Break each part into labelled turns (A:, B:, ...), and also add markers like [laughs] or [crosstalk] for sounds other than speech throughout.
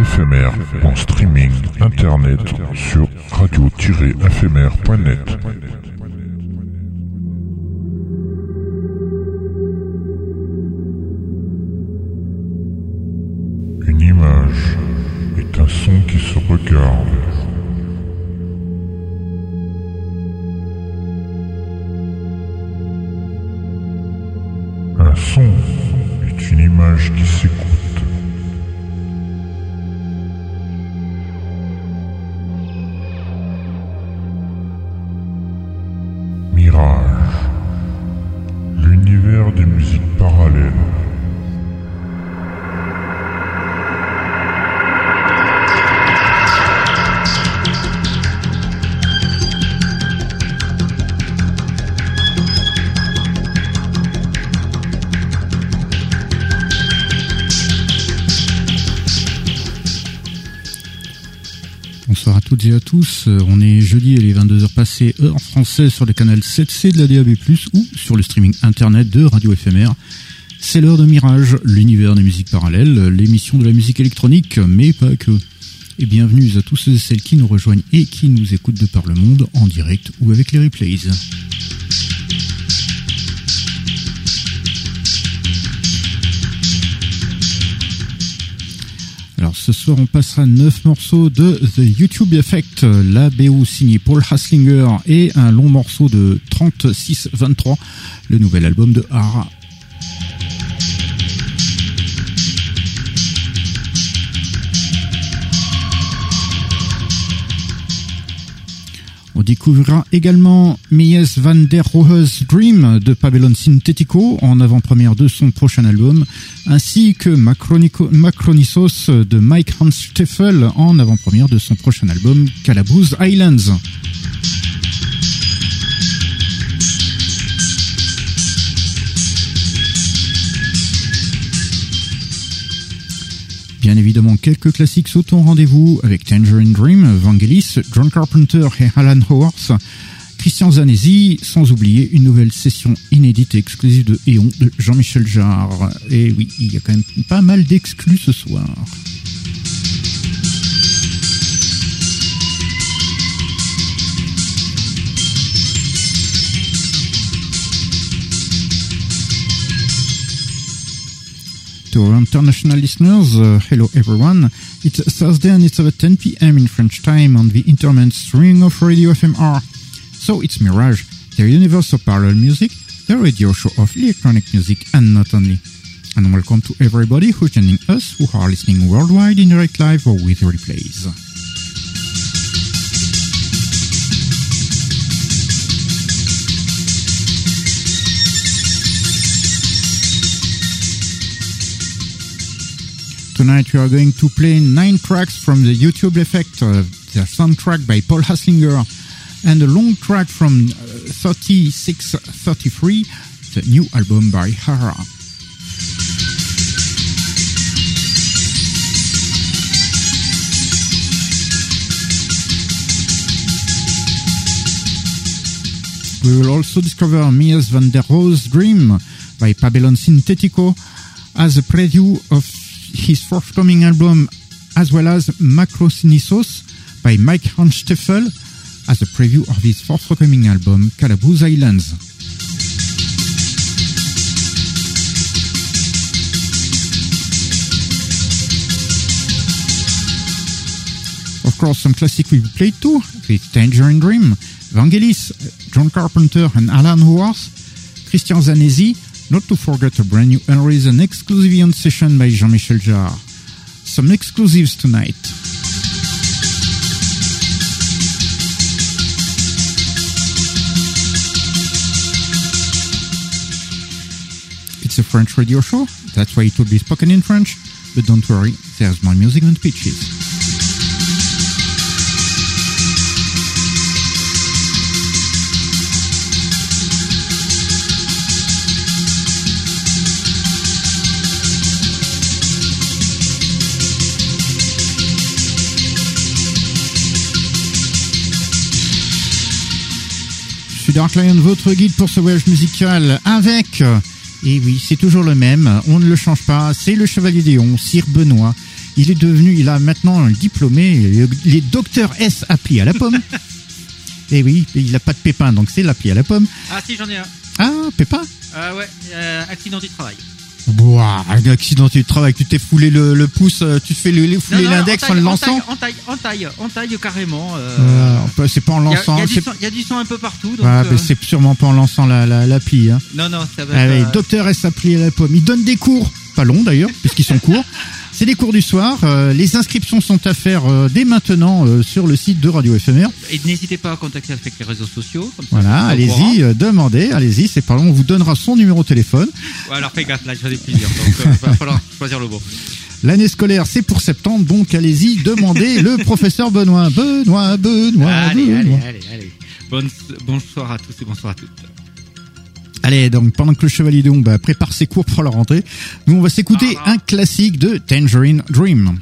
A: éphémère en streaming internet sur radio-éphémère.net. Une image est un son qui se regarde.
B: Sur le canal 7C de la DAB+, ou sur le streaming internet de Radio FMR. C'est l'heure de Mirage, l'univers des musiques parallèles, l'émission de la musique électronique, mais pas que. Et bienvenue à tous ceux et celles qui nous rejoignent et qui nous écoutent de par le monde, en direct ou avec les replays. Alors ce soir on passera 9 morceaux de The YouTube Effect, la BO signée Paul Haslinger et un long morceau de 36-23, le nouvel album de Hara. On découvrira également Mies van der Rohe's Dream de Babylon Synthetico en avant-première de son prochain album, ainsi que Macronisos de Mike Hans Steffel en avant-première de son prochain album Calaboose Islands. Bien évidemment, quelques classiques sautent au rendez-vous avec Tangerine Dream, Vangelis, John Carpenter et Alan Howarth, Christian Zanesi, sans oublier une nouvelle session inédite et exclusive de Eon de Jean-Michel Jarre. Et oui, il y a quand même pas mal d'exclus ce soir. To our international listeners, uh, hello everyone. It's Thursday and it's about 10 p.m. in French time on the internet streaming of Radio FMR. So it's Mirage, the universe of parallel music, the radio show of electronic music and not only. And welcome to everybody who's joining us who are listening worldwide in direct live or with replays. Tonight we are going to play nine tracks from the YouTube Effect, uh, the soundtrack by Paul Haslinger, and a long track from uh, 3633, the new album by Hara. We will also discover Mies van der Rohe's Dream by Babylon Synthetico as a preview of his forthcoming album, as well as Macrosinisos by Mike Hansteffel as a preview of his forthcoming album, Calaboose Islands. Of course, some classic we played too, with Tangerine Dream, Vangelis, John Carpenter and Alan Howarth, Christian Zanesi, not to forget a brand new Unreason exclusive on session by Jean-Michel Jarre. Some exclusives tonight. It's a French radio show, that's why it will be spoken in French, but don't worry, there's more music than pitches. Suis Dark Lion, votre guide pour ce voyage musical avec, et oui, c'est toujours le même, on ne le change pas, c'est le Chevalier Déon, Sir Benoît. Il est devenu, il a maintenant un diplômé, il est docteur S appli à la pomme. [laughs] Et oui, il a pas de pépin, donc c'est l'appli à la pomme.
C: Ah si, j'en ai un.
B: Ah, pépin
C: Ah ouais, euh, accident du travail.
B: Ouah, un accident du travail, tu t'es foulé le, le pouce, euh, tu te fais le, le- fouler l'index en le lançant
C: En taille, en taille, en taille carrément. euh,
B: Euh, C'est pas en
C: Il y, a-
B: lançant,
C: il y a y a du sang un peu partout. Euh,
B: c'est sûrement pas en lançant la, la, l'appli. Hein.
C: Non, non, ça va.
B: Allez,
C: euh,
B: docteur S appli à la pomme. Il donne des cours, pas longs d'ailleurs, puisqu'ils sont courts. [laughs] C'est des cours du soir. euh, les inscriptions sont à faire euh, dès maintenant euh, sur le site de Radio FMR.
C: Et n'hésitez pas à contacter avec les réseaux sociaux. Comme ça,
B: Voilà, allez-y, demandez, allez-y. C'est pas long, on vous donnera son numéro de téléphone.
C: Ouais, alors fais gaffe, là, j'en ai plusieurs. Donc, il va falloir [laughs] choisir le bon.
B: L'année scolaire, c'est pour septembre, donc allez-y, demandez le [laughs] professeur Benoît. Benoît, Benoît,
C: allez,
B: Benoît.
C: allez, allez, allez. Bonne, bonsoir à tous et bonsoir à toutes.
B: Allez, donc pendant que le Chevalier bah, prépare ses cours pour la rentrée, nous on va s'écouter
C: Ah, ah.
B: un classique de Tangerine Dream.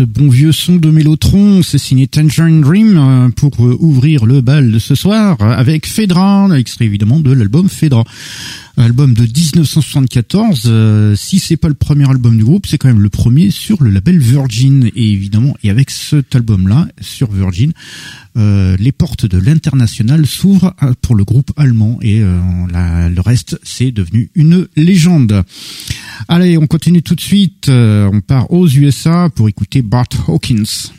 B: Ce bon vieux son de Mélotron, c'est signé Tangerine Dream euh, pour euh, ouvrir le bal de ce soir avec Fedra, extrait évidemment de l'album Fedra. Album de 1974. Euh, si c'est pas le premier album du groupe, c'est quand même le premier sur le label Virgin. Et évidemment, et avec cet album-là sur Virgin, les portes de l'international s'ouvrent pour le groupe allemand et le reste, c'est devenu une légende. Allez, on continue tout de suite. on part aux USA pour écouter Bart Hawkins.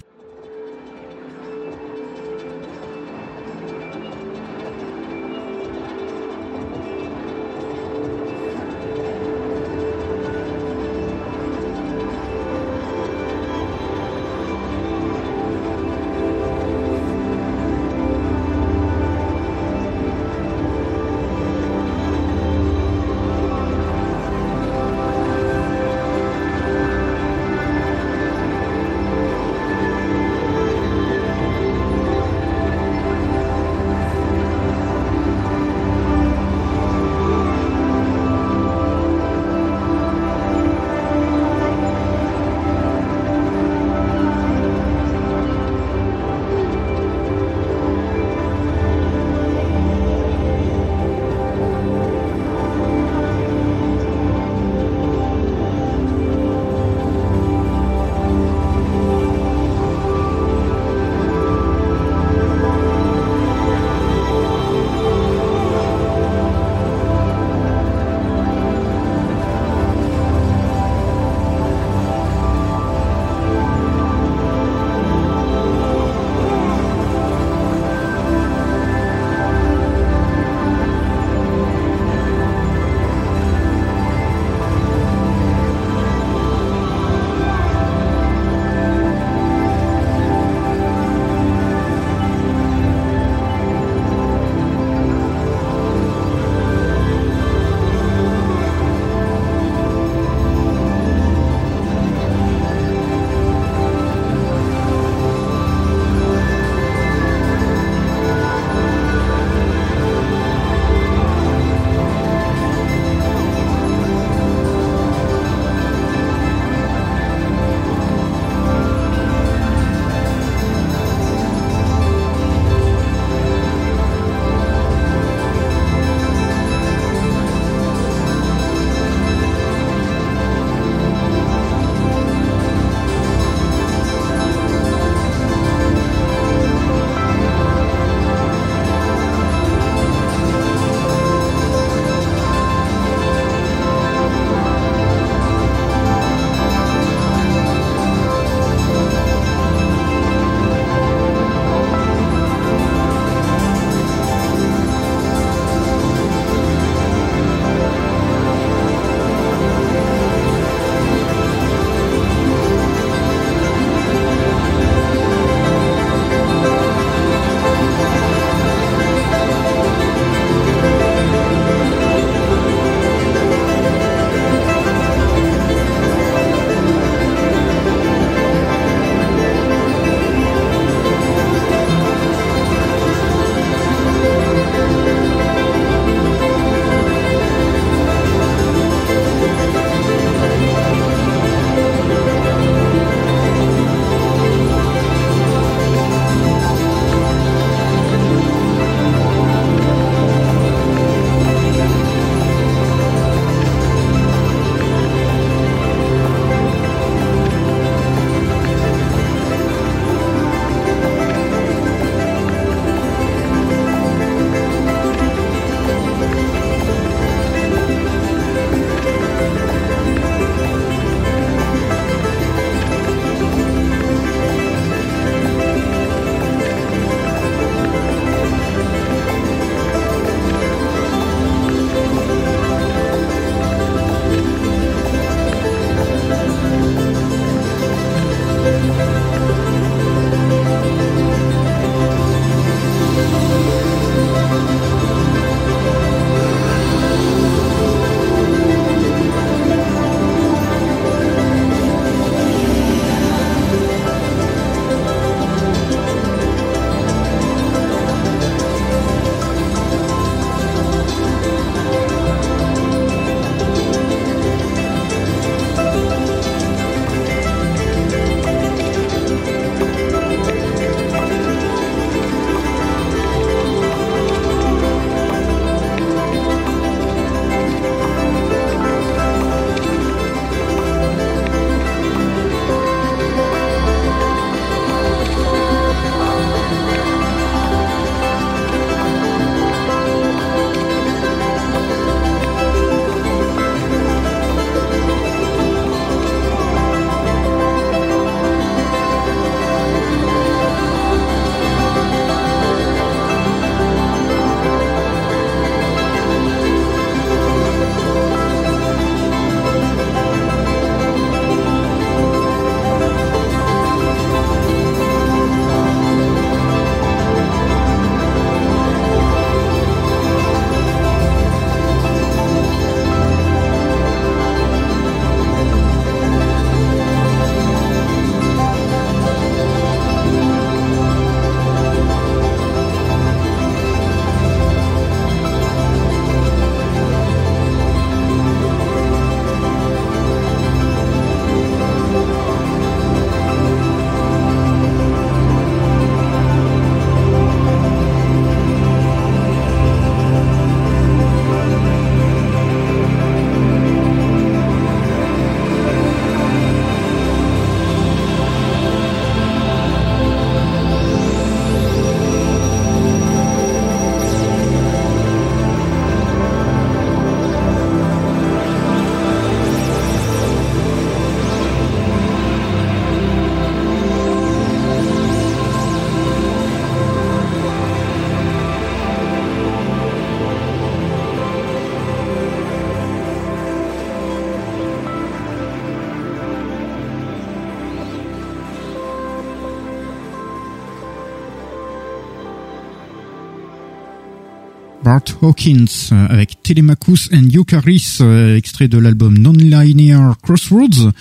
B: Hawkins euh, avec Telemachus and Eucharis, euh, extrait de l'album Non-Linear Crossroads.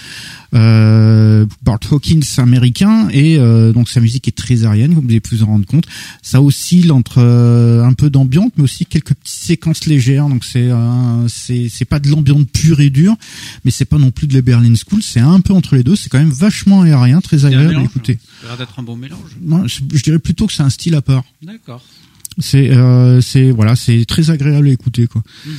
B: Euh, Bart Hawkins américain et donc sa musique est très aérienne, vous pu vous en rendre compte. Ça oscille entre un peu d'ambiance, mais aussi quelques petites séquences légères. Donc c'est c'est c'est pas de l'ambiance pure et dure, mais c'est pas non plus de la Berlin School. C'est un peu entre les deux. C'est quand même vachement aérien, très agréable à écouter.
C: Ça a l'air d'être un bon mélange.
B: Moi, je dirais plutôt que c'est un style à part.
C: D'accord.
B: C'est euh, c'est voilà, c'est très agréable à écouter quoi. Mmh.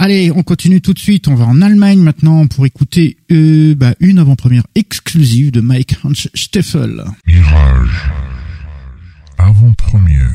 B: Allez, on continue tout de suite. On va en Allemagne maintenant pour écouter euh, bah, une avant-première exclusive de Mike Hans Steffel.
A: Mirage. Avant-première.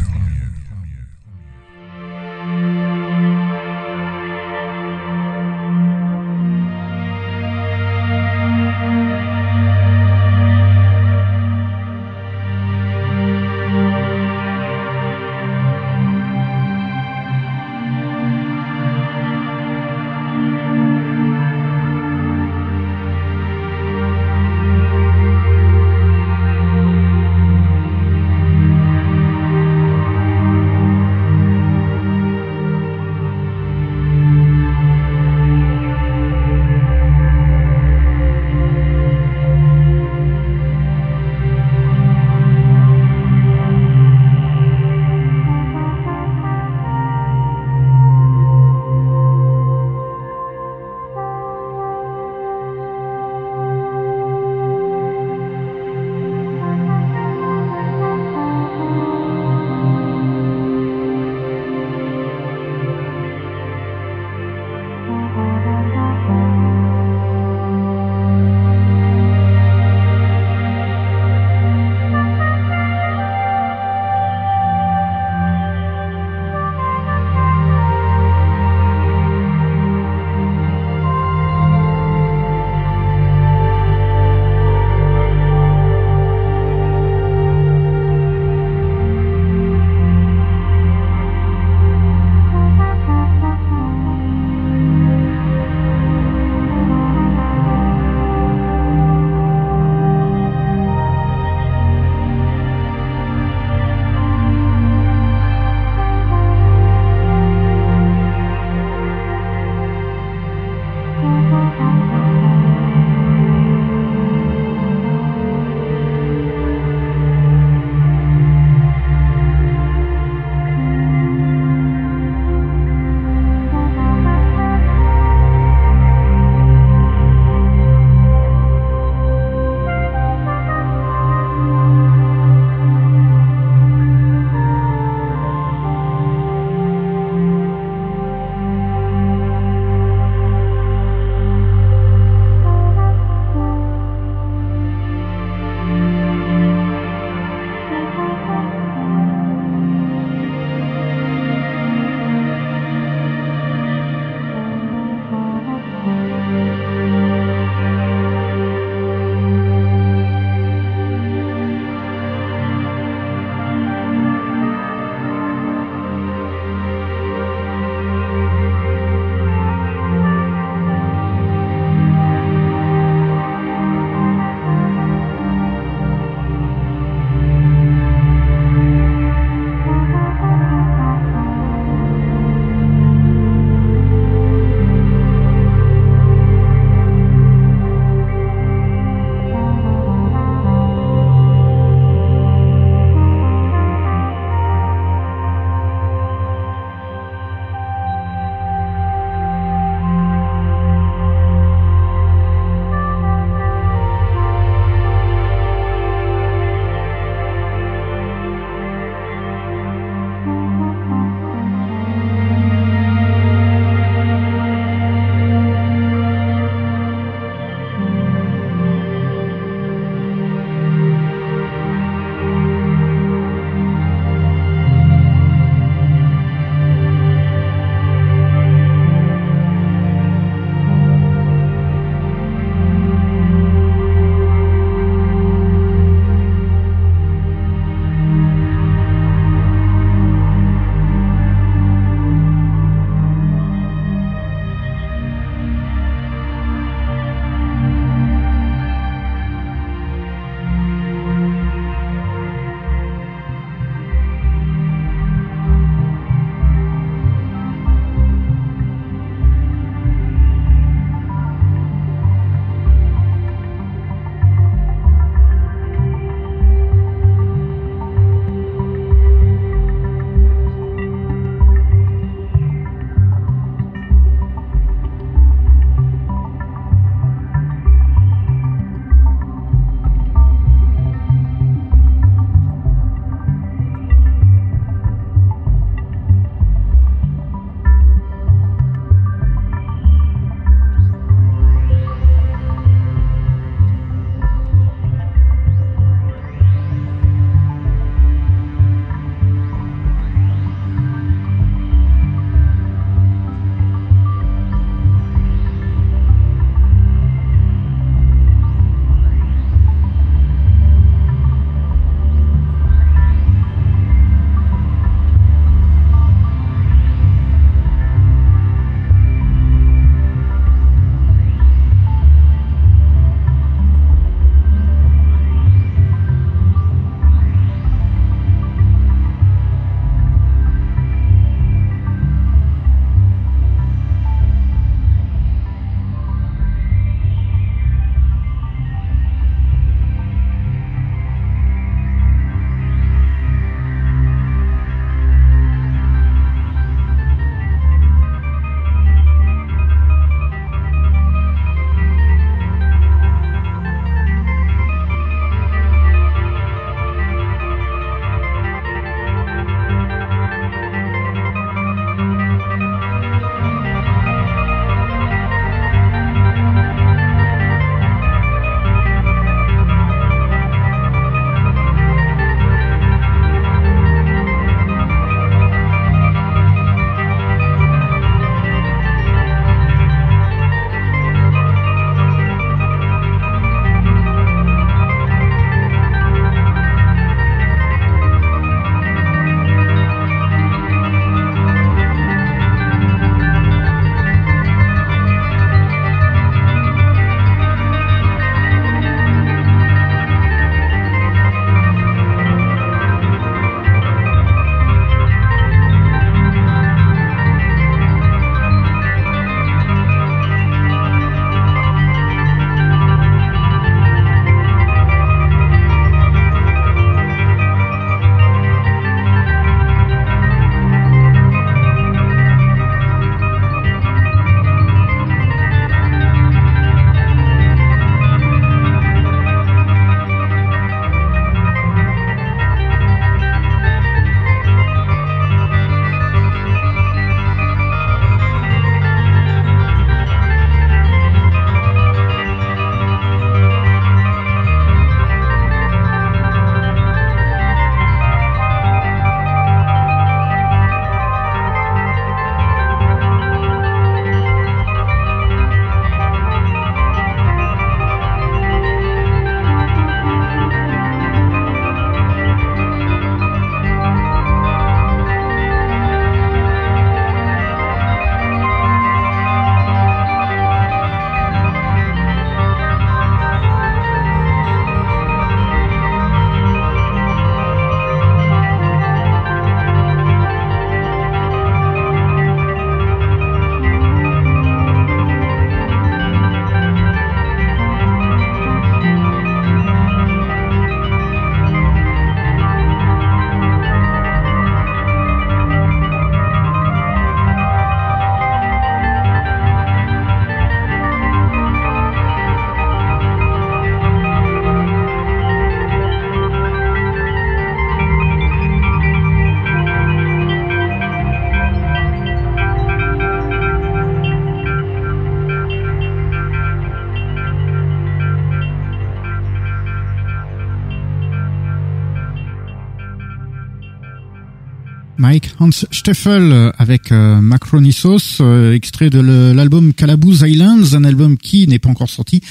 B: Hans Steffel euh, avec euh, Macronisos, euh, extrait de l'album Calaboose Islands, un album qui n'est pas encore sorti.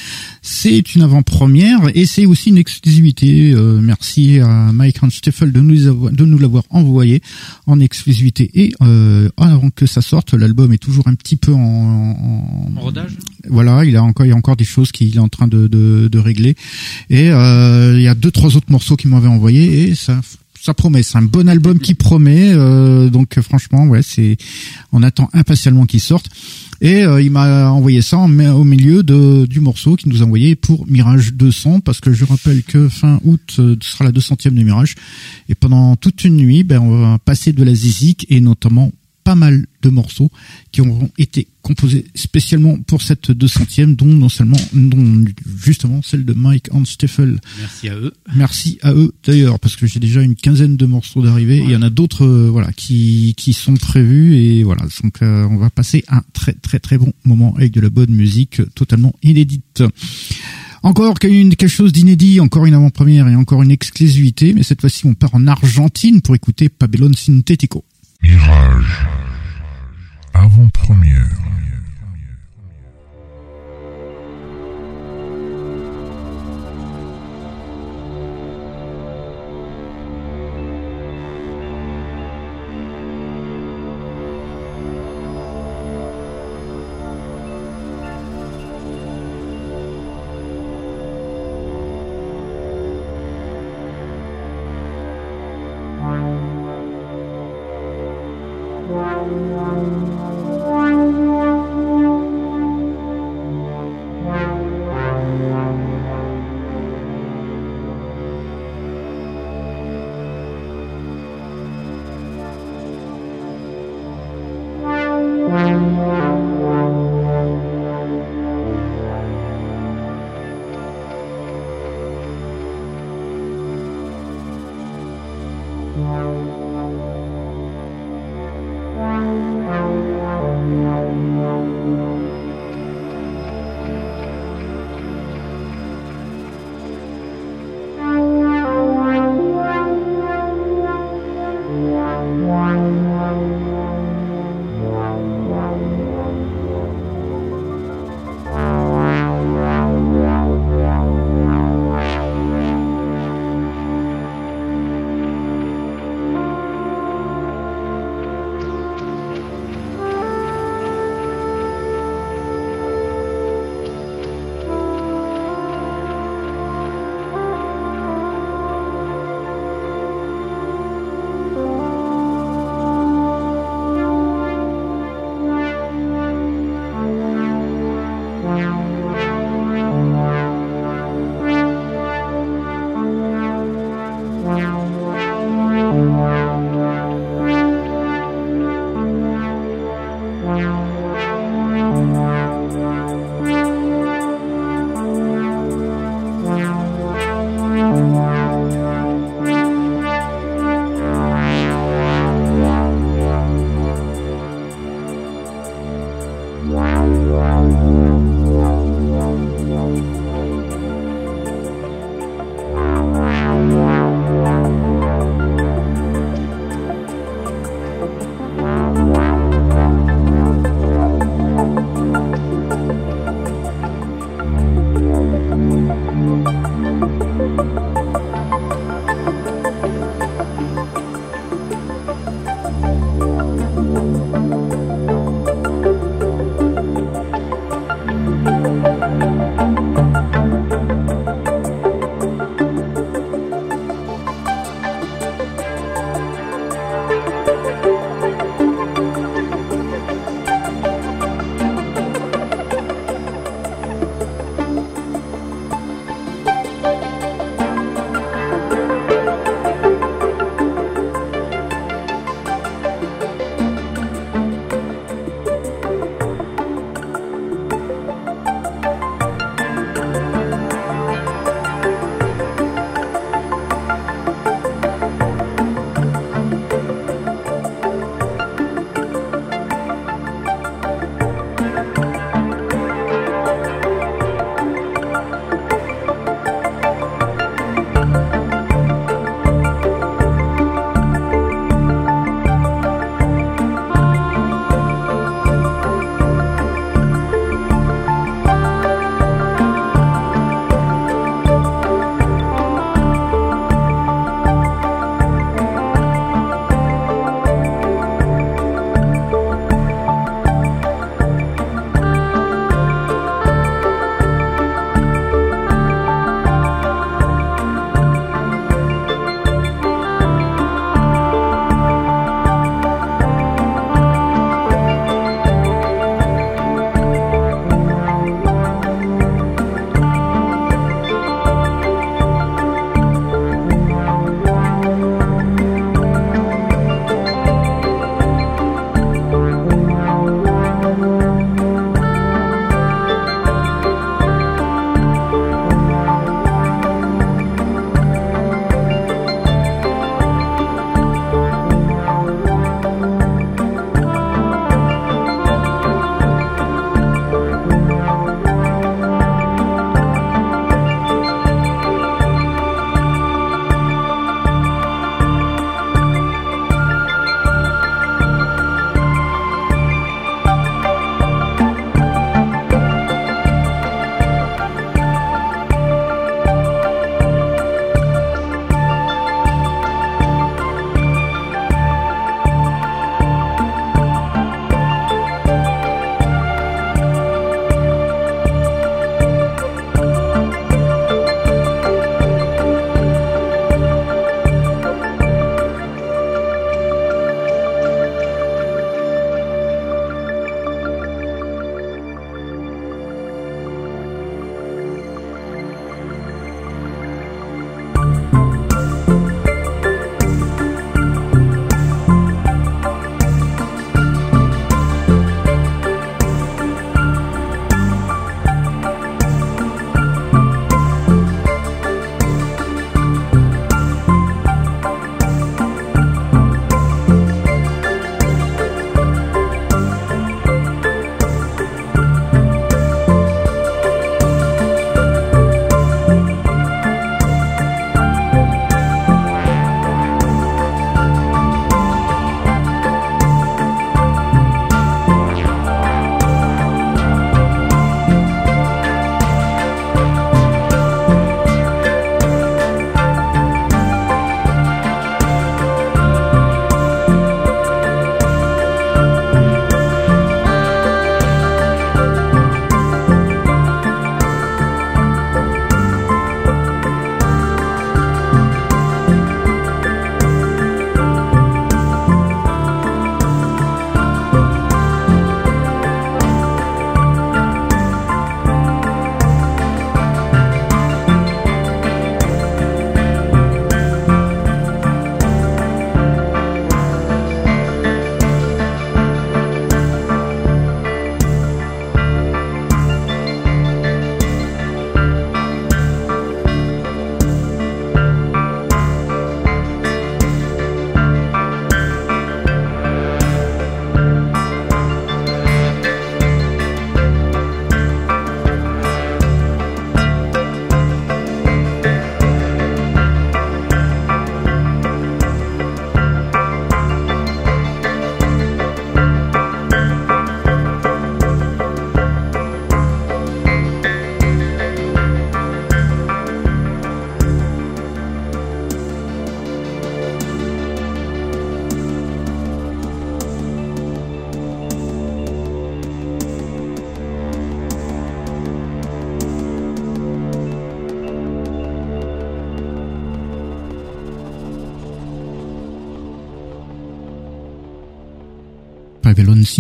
B: C'est une avant-première et c'est aussi une exclusivité. merci à Mike Hans Steffel de nous, de nous l'avoir envoyé en exclusivité et avant que ça sorte, l'album est toujours un petit peu en,
C: en... rodage.
B: Voilà, il a encore il y a encore des choses qu'il est en train de, de, de régler et il y a deux trois autres morceaux qu'il m'avait envoyé et ça ça promet. C'est un bon album qui promet. Euh, donc franchement, ouais, c'est on attend impatiemment qu'il sorte. Et euh, il m'a envoyé ça au milieu du morceau qu'il nous a envoyé pour Mirage 200, parce que je rappelle que fin août euh, ce sera la 200e de Mirage. Et pendant toute une nuit, ben, on va passer de la zizik et notamment pas mal de morceaux qui ont été composés spécialement pour cette 200e, dont non seulement, dont justement celle de Mike and Steffel.
C: Merci à eux.
B: Merci à eux d'ailleurs, parce que j'ai déjà une quinzaine de morceaux d'arrivée. Il y en a d'autres, euh, voilà, qui qui sont prévus et voilà. Donc euh, on va passer un très très très bon moment avec de la bonne musique totalement inédite. Encore quelque chose d'inédit, encore une avant-première et encore une exclusivité, mais cette fois-ci on part en Argentine pour écouter Pabellon Sintético.
A: Mirage. Avant-première.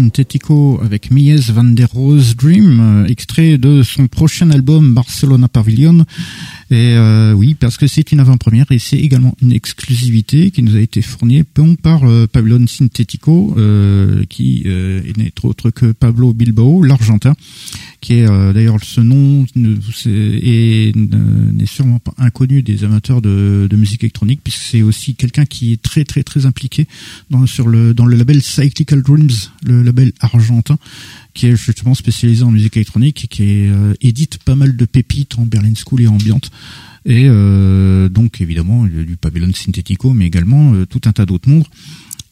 B: Synthetico avec Mies van der Rohe Dream, euh, extrait de son prochain album Barcelona Pavilion. Et euh, oui, parce que c'est une avant-première et c'est également une exclusivité qui nous a été fournie par euh, Pavillon Synthetico, euh, qui n'est autre que Pablo Bilbao, l'Argentin, qui est d'ailleurs ce nom n'est sûrement pas inconnu des amateurs de, de musique électronique, puisque c'est aussi quelqu'un qui est très très très impliqué dans, sur le, dans le label Cyclical Dreams, le label argentin, qui est justement spécialisé en musique électronique et qui euh, édite pas mal de pépites en Berlin School et ambiante. Et euh, donc évidemment du Babylon Synthetico, mais également euh, tout un tas d'autres mondes.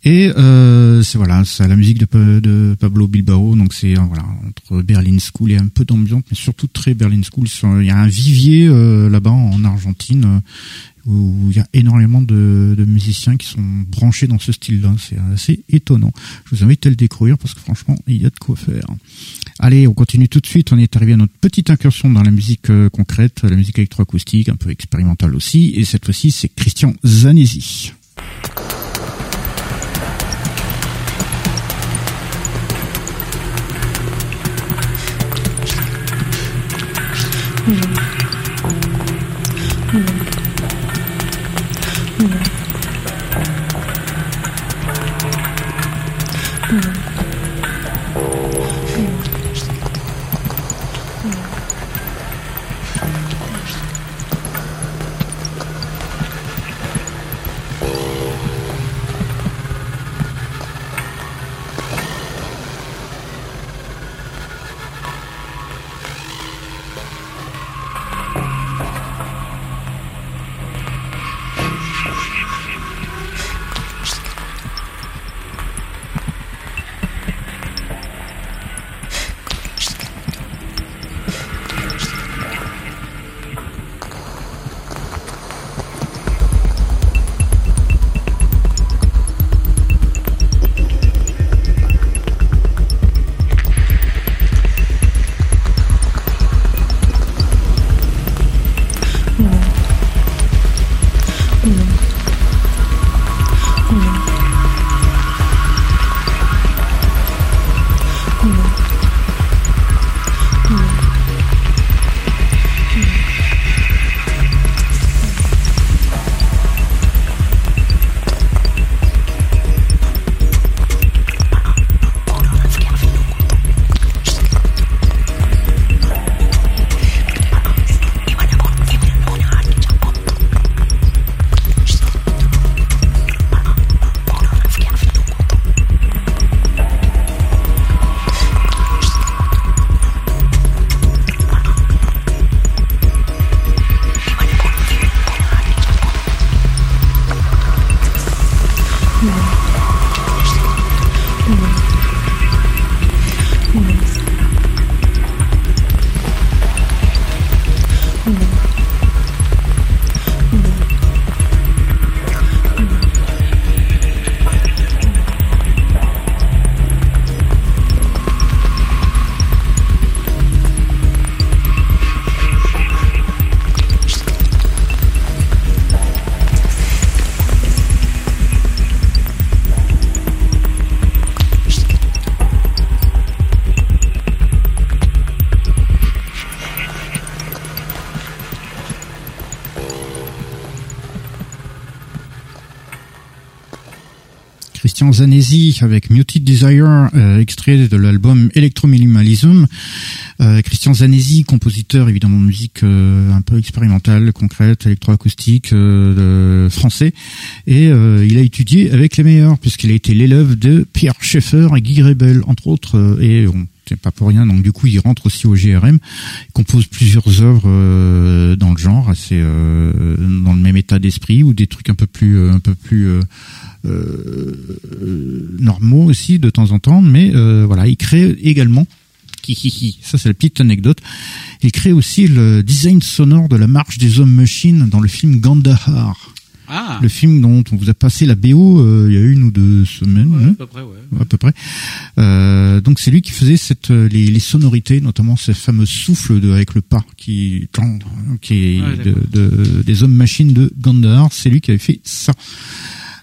B: Et euh, c'est voilà, c'est la musique de, Pablo Bilbao, donc c'est voilà entre Berlin School et un peu d'ambiance, mais surtout très Berlin School. Il y a un vivier là-bas en Argentine où il y a énormément de, de, musiciens qui sont branchés dans ce style-là. C'est assez étonnant. Je vous invite à le découvrir parce que franchement, il y a de quoi faire. Allez, on continue tout de suite. On est arrivé à notre petite incursion dans la musique euh, concrète, la musique électroacoustique, un peu expérimentale aussi. Et cette fois-ci, c'est Christian Zanesi. Mm-hmm. Christian avec Muted Desire, euh, extrait de l'album Electrominimalism. Euh, Christian Zanesi, compositeur évidemment de musique euh, un peu expérimentale, concrète, électroacoustique, euh, français, et il a étudié avec les meilleurs puisqu'il a été l'élève de Pierre Schaeffer et Guy Rebel entre autres, et on pas pour rien. Donc du coup, il rentre aussi au GRM, il compose plusieurs œuvres dans le genre, assez dans le même état d'esprit ou des trucs un peu plus un peu plus normaux aussi de temps en temps, mais euh, voilà, il crée également ça c'est la petite anecdote. Il crée aussi le design sonore de la marche des hommes machines dans le film Gandahar. Ah. Le film dont on vous a passé la BO euh, il y a une ou deux semaines.
C: Hein. à peu près, ouais.
B: À peu près. Euh, donc c'est lui qui faisait cette les, les, sonorités, notamment ce fameux souffle de, avec le pas qui qui est de, de, des hommes machines de Gandahar. C'est lui qui avait fait ça.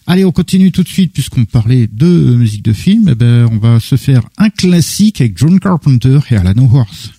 B: Allez, on continue tout de suite puisqu'on parlait de musique de film. Eh ben, on va se faire un classique avec John Carpenter et Alan Howarth.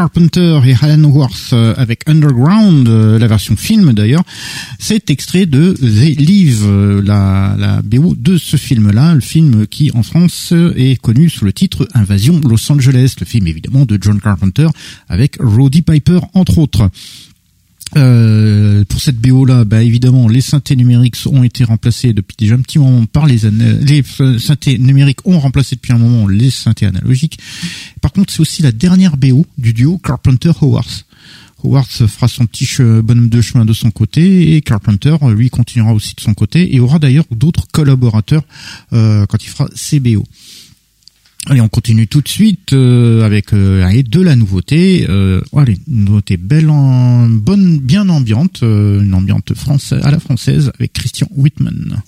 B: Carpenter et Alan Worth euh, avec Underground, euh, la version film d'ailleurs. C'est extrait de The Live, euh, la, la BO de ce film-là, le film qui en France est connu sous le titre Invasion Los Angeles, le film évidemment de John Carpenter avec Roddy Piper entre autres. Euh, pour cette BO là, bah évidemment, les synthés numériques ont été remplacés depuis déjà un petit moment par les les synthés numériques ont remplacé depuis un moment les synthés analogiques. Par contre, c'est aussi la dernière BO du duo Carpenter Howard. Howard fera son petit bonhomme de chemin de son côté et Carpenter lui continuera aussi de son côté et aura d'ailleurs d'autres collaborateurs euh, quand il fera ses BO. Allez, on continue tout de suite euh, avec euh, de la nouveauté. Euh, allez, une nouveauté belle, en, bonne, bien ambiante, euh, une ambiante française à la française avec Christian Whitman.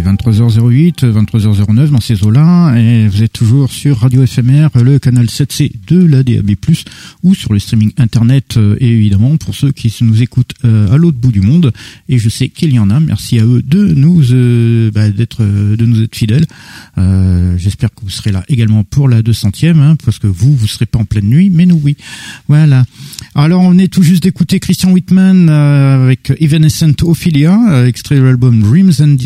B: Est 23h08, 23h09 dans ces eaux-là, et vous êtes toujours sur Radio FMR, le canal 7C de la DAB+, ou sur le streaming internet, euh, et évidemment pour ceux qui nous écoutent euh, à l'autre bout du monde. Et je sais qu'il y en a. Merci à eux de nous euh, bah, d'être de nous être fidèles. J'espère que vous serez là également pour la 200e, hein, parce que vous vous serez pas en pleine nuit, mais nous oui. Voilà. Alors on est tout juste d'écouter Christian Whitman avec Evanescent Ophelia, extrait de l'album Dreams and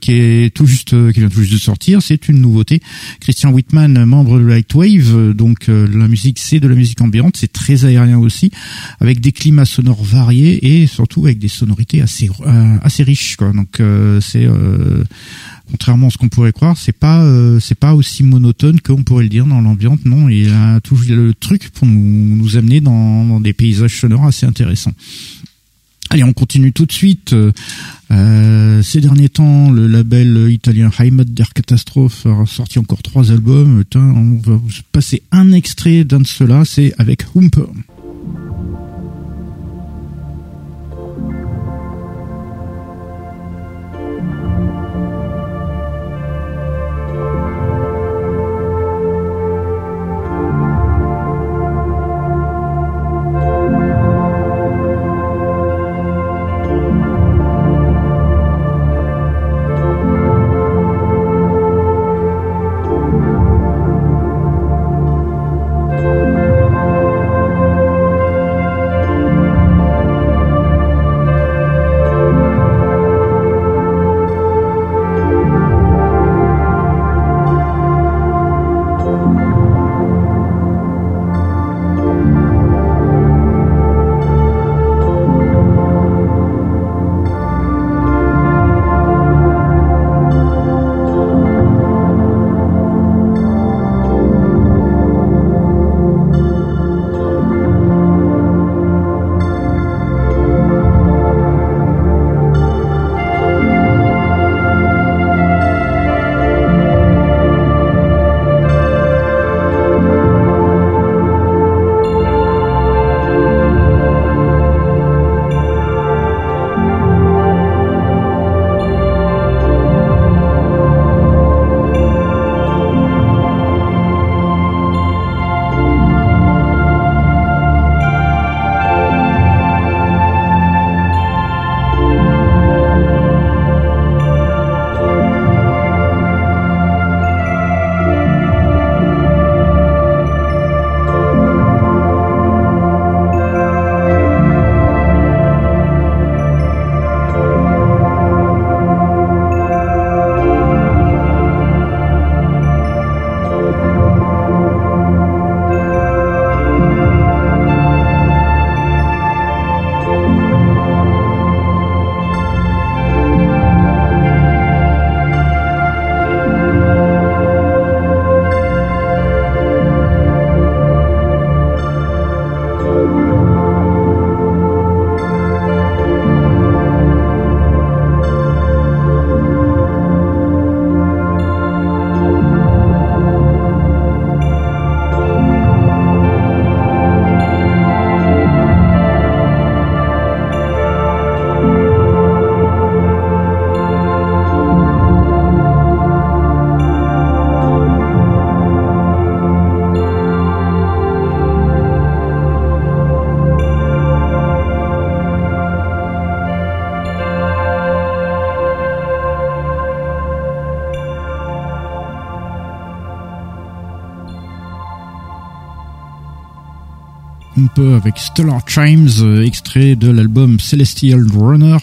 B: qui est tout juste, qui vient tout juste de sortir. C'est une nouveauté. Christian Whitman, membre de Lightwave, donc euh, la musique c'est de la musique ambiante, c'est très aérien aussi, avec des climats sonores variés et surtout avec des sonorités assez euh, assez riches. Quoi. Donc euh, c'est contrairement à ce qu'on pourrait croire, c'est pas c'est pas aussi monotone qu'on pourrait le dire dans l'ambiance. Non, il a toujours le truc pour nous, amener dans, des paysages sonores assez intéressants. Allez, on continue tout de suite. Euh, ces derniers temps, le label italien Heimat der Catastrophe a sorti encore trois albums. on va passer un extrait d'un de ceux-là, c'est avec Humper. Avec Stellar Chimes, euh, extrait de l'album Celestial Runner.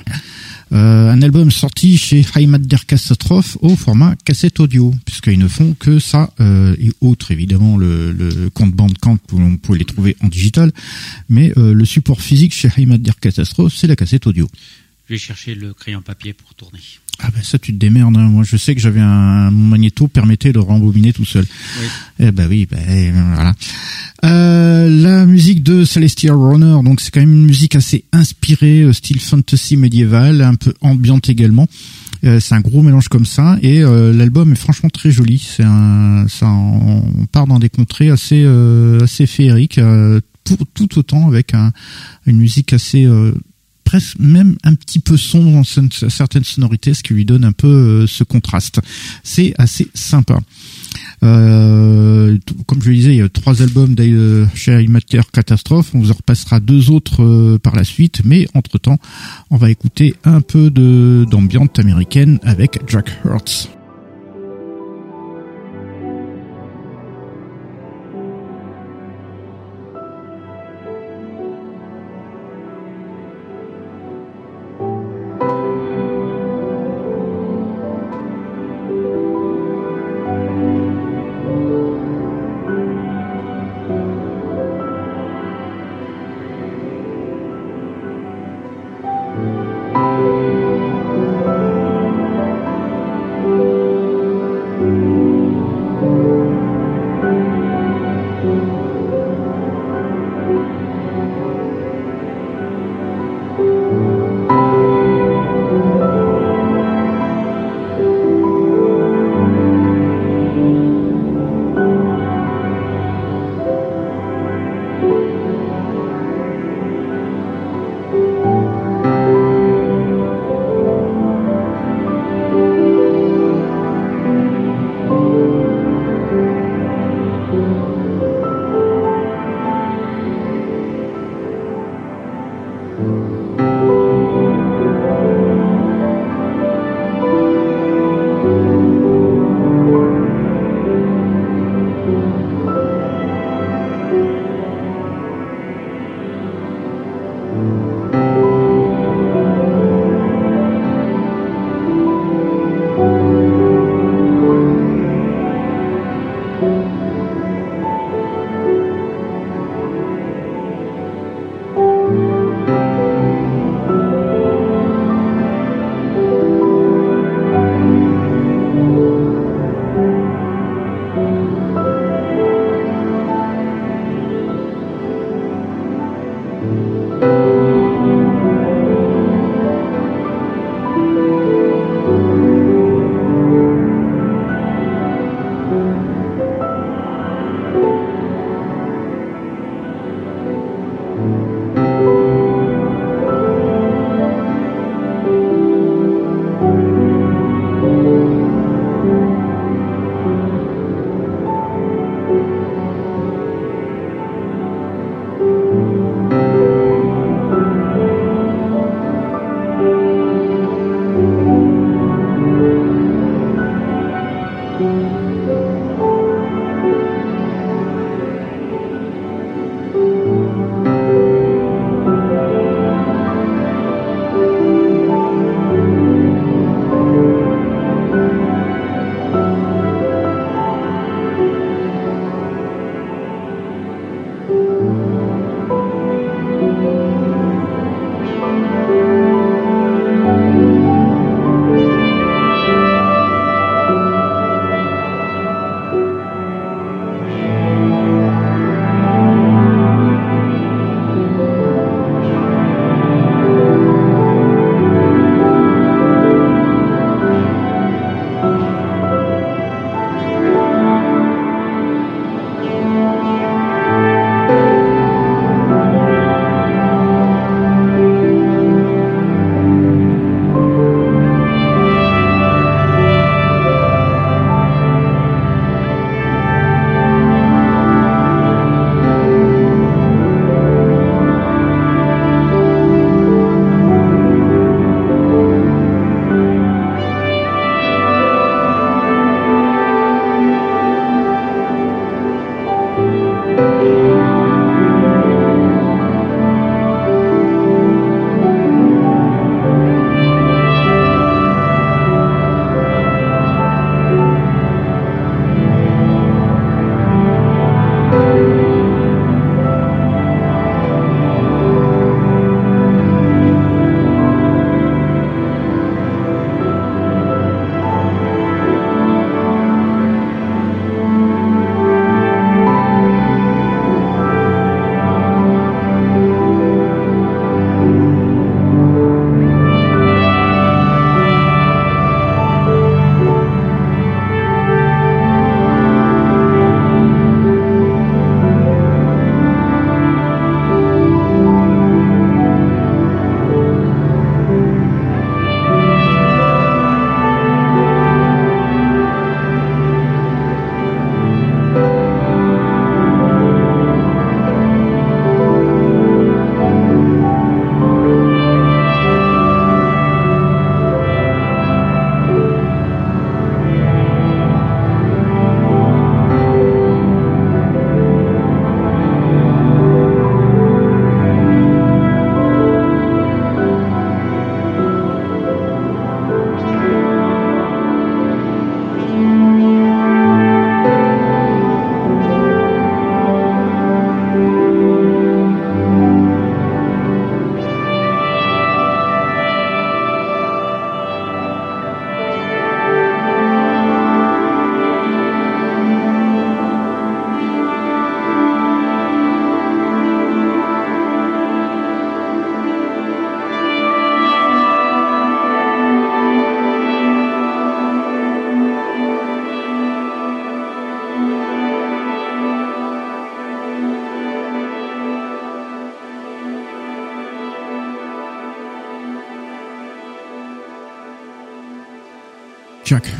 B: Euh, un album sorti chez Heimat der Katastrophe au format cassette audio, puisqu'ils ne font que ça, euh, et autres évidemment le, le compte Bandcamp où on peut les trouver en digital, mais le support physique chez Heimat der Katastrophe, c'est la cassette audio.
C: Je vais chercher le crayon papier pour tourner.
B: Ah ben ça tu te démerdes. Hein. Moi je sais que j'avais un mon magnéto permettait de rembobiner tout seul. Oui. Eh ben oui, ben voilà. Euh, la musique de Celestial Runner, donc c'est quand même une musique assez inspirée, euh, style fantasy médiéval, un peu ambiante également. Euh, c'est un gros mélange comme ça et euh, l'album est franchement très joli. C'est un, ça, on part dans des contrées assez assez féeriques pour tout autant avec un, une musique assez euh, presque même un petit peu sombre dans certaines sonorités, ce qui lui donne un peu euh, ce contraste. C'est assez sympa. Euh, comme je le disais, il y a trois albums chez Matter Catastrophe. On vous en repassera deux autres euh, par la suite, mais entre temps, on va écouter un peu de d'ambiance américaine avec Jack Hurts.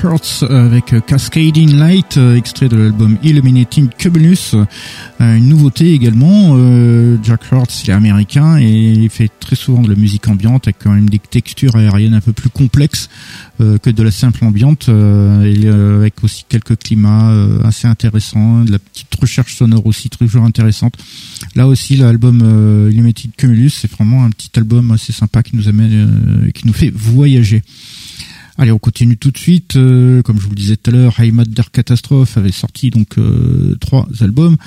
B: Hurts avec Cascading Light, euh, extrait de l'album Illuminating Cumulus. Euh, une nouveauté également, euh, Jack Hurts il est américain et il fait très souvent de la musique ambiante avec quand même des textures aériennes un peu plus complexes que de la simple ambiante, avec aussi quelques climats assez intéressants, de la petite recherche sonore aussi toujours intéressante. Là aussi l'album Illuminating Cumulus c'est vraiment un petit album assez sympa qui nous amène, qui nous fait voyager. Allez, on continue tout de suite. Euh, comme je vous le disais tout à l'heure, High Dark Catastrophe avait sorti donc euh, trois albums.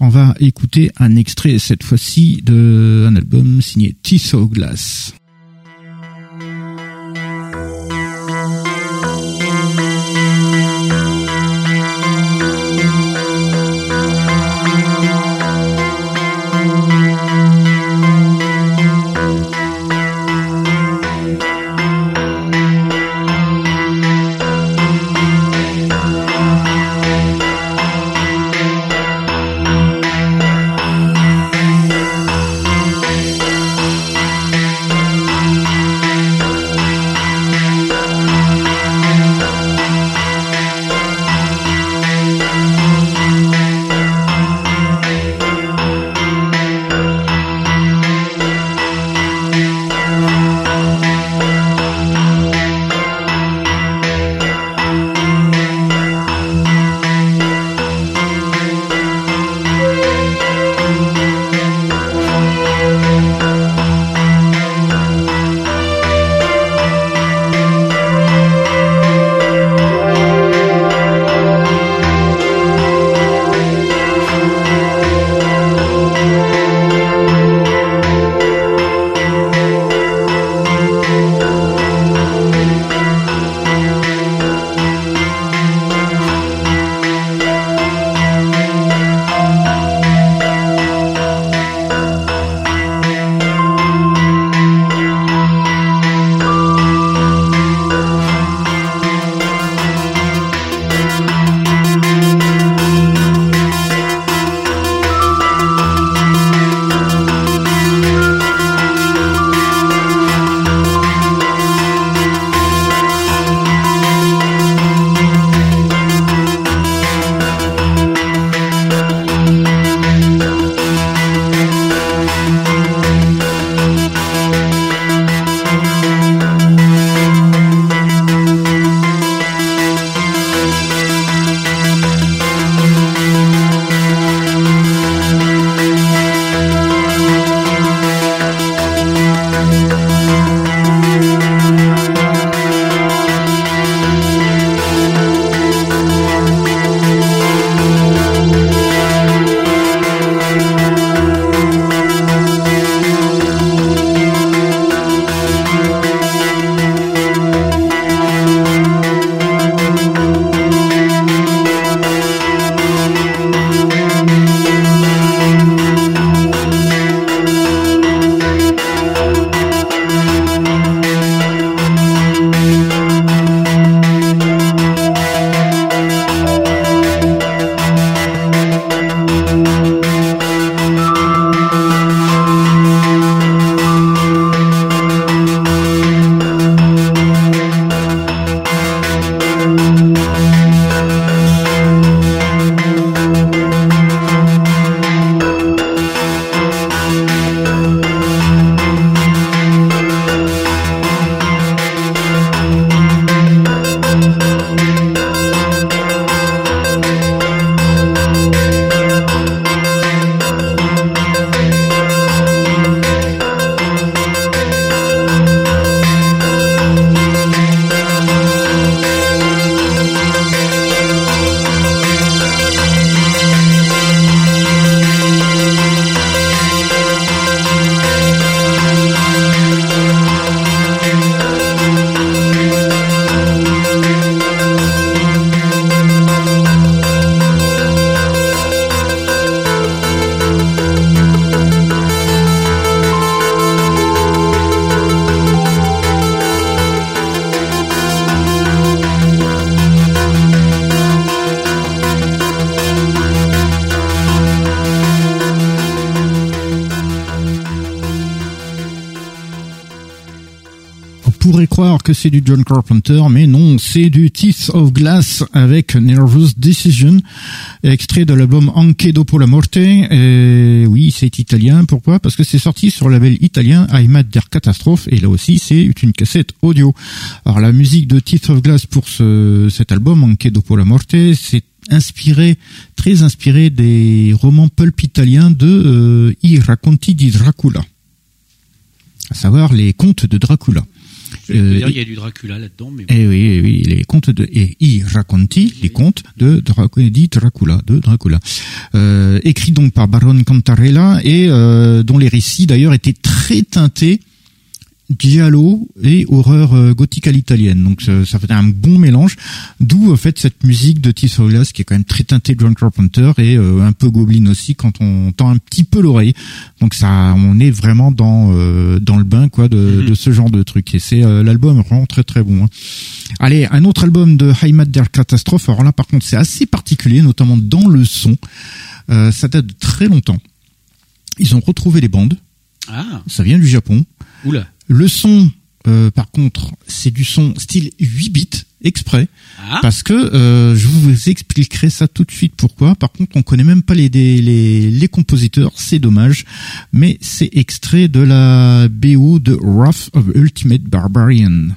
B: On va écouter un extrait cette fois-ci d'un album signé Tissot Glass. Que c'est du John Carpenter, mais non, c'est du Teeth of Glass avec Nervous Decision, extrait de l'album Anche dopo la morte. Et oui, c'est italien. Pourquoi? Parce que c'est sorti sur le label italien Heimat der Catastrophe, et là aussi c'est une cassette audio. Alors la musique de Teeth of Glass pour ce, cet album Anche dopo la morte, c'est inspiré, très inspiré des romans pulp italiens de euh, I racconti di Dracula, à savoir les contes de Dracula.
C: Euh, il y a du Dracula là-dedans, mais.
B: Eh oui, eh oui, les contes de et I racconti, les contes Dracula, de Dracula, euh, écrit donc par Baron Cantarella et euh, dont les récits d'ailleurs étaient très teintés giallo et horreur euh, gothique à l'italienne. Donc ça, fait un bon mélange. D'où en fait cette musique de Glass qui est quand même très teintée de John Carpenter et euh, un peu Goblin aussi quand on tend un petit peu l'oreille. Donc ça, on est vraiment dans euh, dans le bain quoi de, mm-hmm. de, ce genre de truc. Et c'est l'album vraiment très très bon. Hein. Allez, un autre album de Heimat der Katastrophe. Alors là par contre c'est assez particulier, notamment dans le son. ça date de très longtemps. Ils ont retrouvé les bandes.
C: Ah.
B: Ça vient du Japon.
C: Oula.
B: Le son, euh, par contre, c'est du son style 8 bits exprès
C: ah.
B: parce que euh, je vous expliquerai ça tout de suite pourquoi. Par contre, on connaît même pas les les, les compositeurs, c'est dommage, mais c'est extrait de la BO de Wrath of Ultimate Barbarian.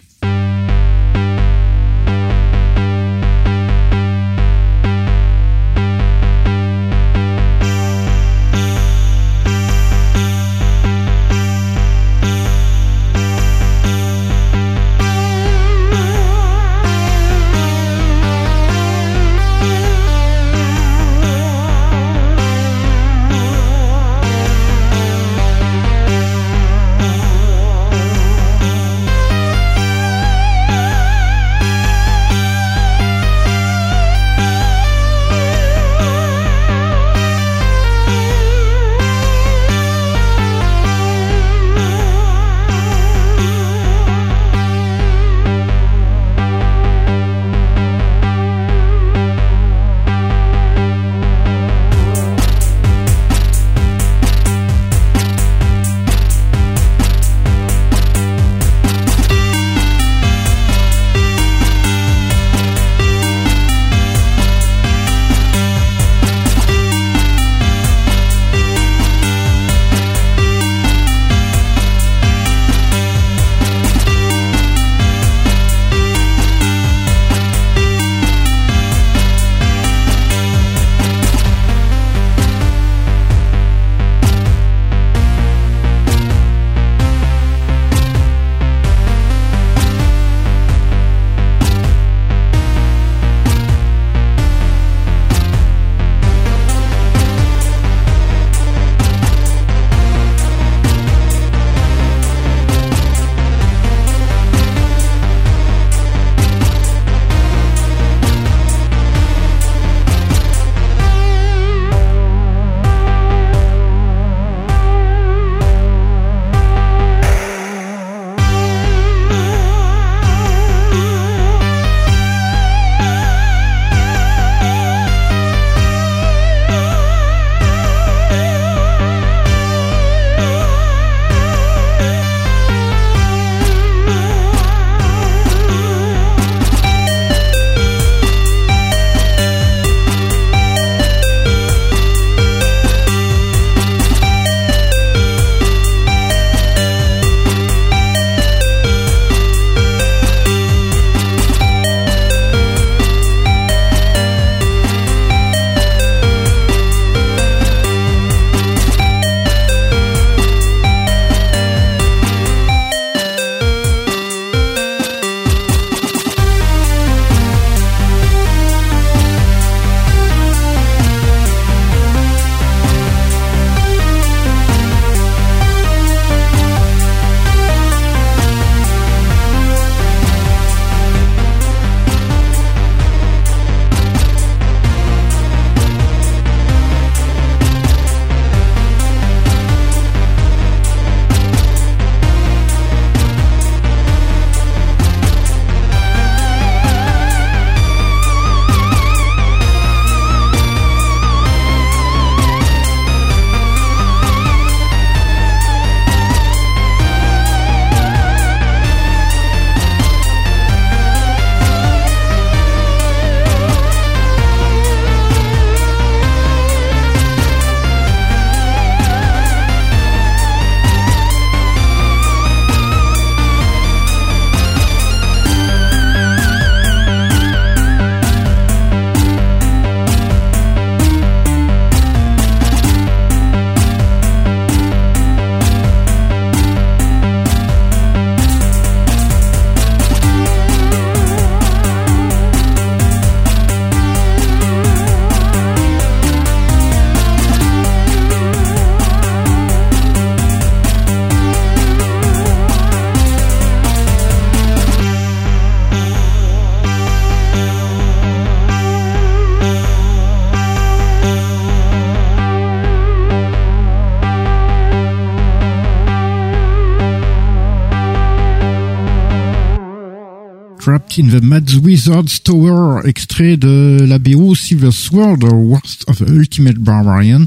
B: Mad Wizard's Tower, extrait de la BO Silver Sword, Worst of Ultimate Barbarian.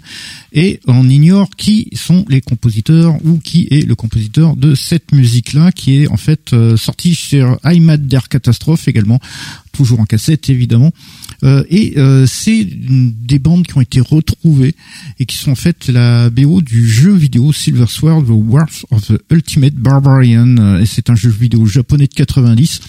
B: Et on ignore qui sont les compositeurs ou qui est le compositeur de cette musique-là, qui est en fait euh, sortie sur iMad Der Catastrophe également, toujours en cassette évidemment. Euh, et euh, c'est des bandes qui ont été retrouvées et qui sont en fait la BO du jeu vidéo Silver Sword, The Wrath of the Ultimate Barbarian. Et c'est un jeu vidéo japonais de 90.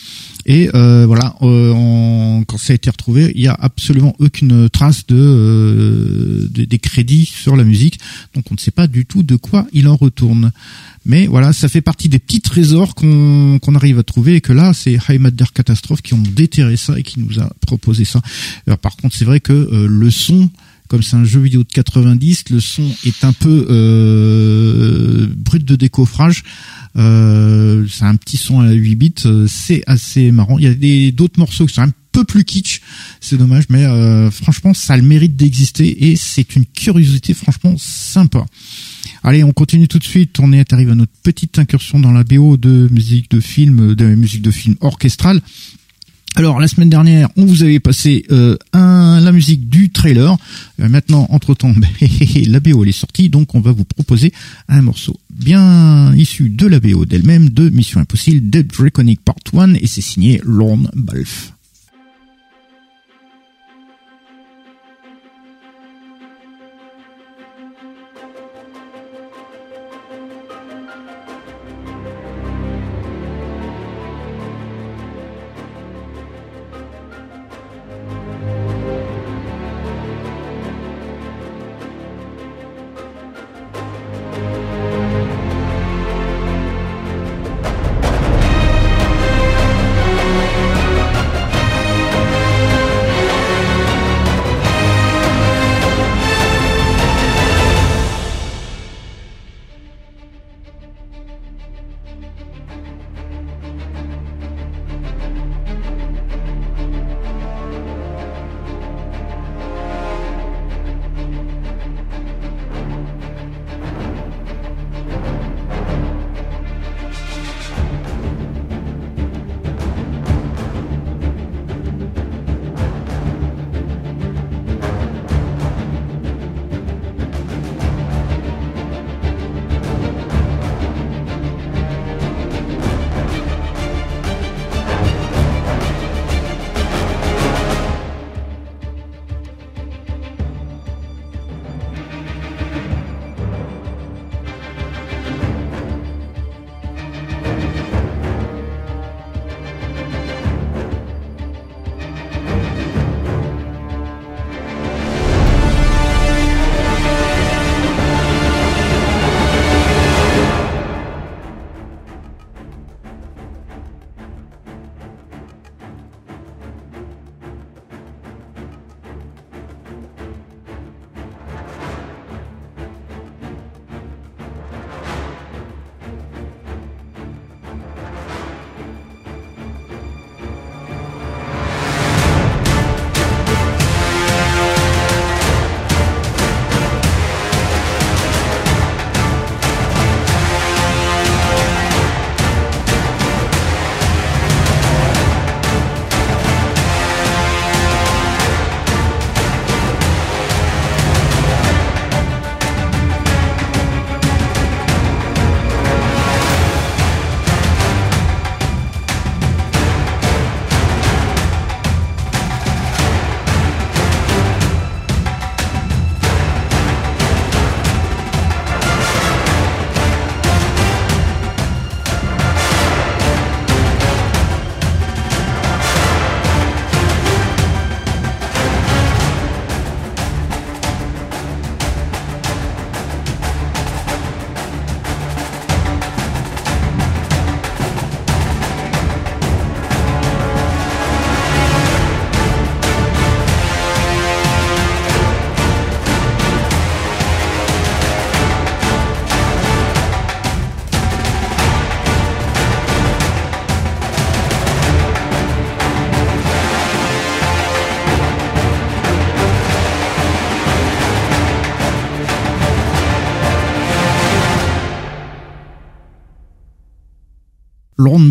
B: Et euh, voilà, euh, quand ça a été retrouvé, il y a absolument aucune trace de, euh, des crédits sur la musique, donc on ne sait pas du tout de quoi il en retourne. Mais voilà, ça fait partie des petits trésors qu'on qu'on arrive à trouver et que là, c'est Heimatder Catastrophe qui ont déterré ça et qui nous a proposé ça. Alors, par contre, c'est vrai que euh, le son, comme c'est un jeu vidéo de 90, le son est un peu euh, brut de décoffrage. Euh, c'est un petit son à 8 bits, euh, c'est assez marrant. Il y a des d'autres morceaux qui sont un peu plus kitsch, c'est dommage, mais euh, franchement, ça a le mérite d'exister et c'est une curiosité franchement sympa. Allez, on continue tout de suite. On est arrivé à notre petite incursion dans la BO de musique de film, de musique de film orchestrale. Alors la semaine dernière, on vous avait passé euh, un, la musique du trailer. Euh, maintenant, entre temps, [laughs] la BO elle est sortie, donc on va vous proposer un morceau bien issu de la BO d'elle-même de Mission Impossible Dead Reckoning Part 1 et c'est signé Lorne Balfe.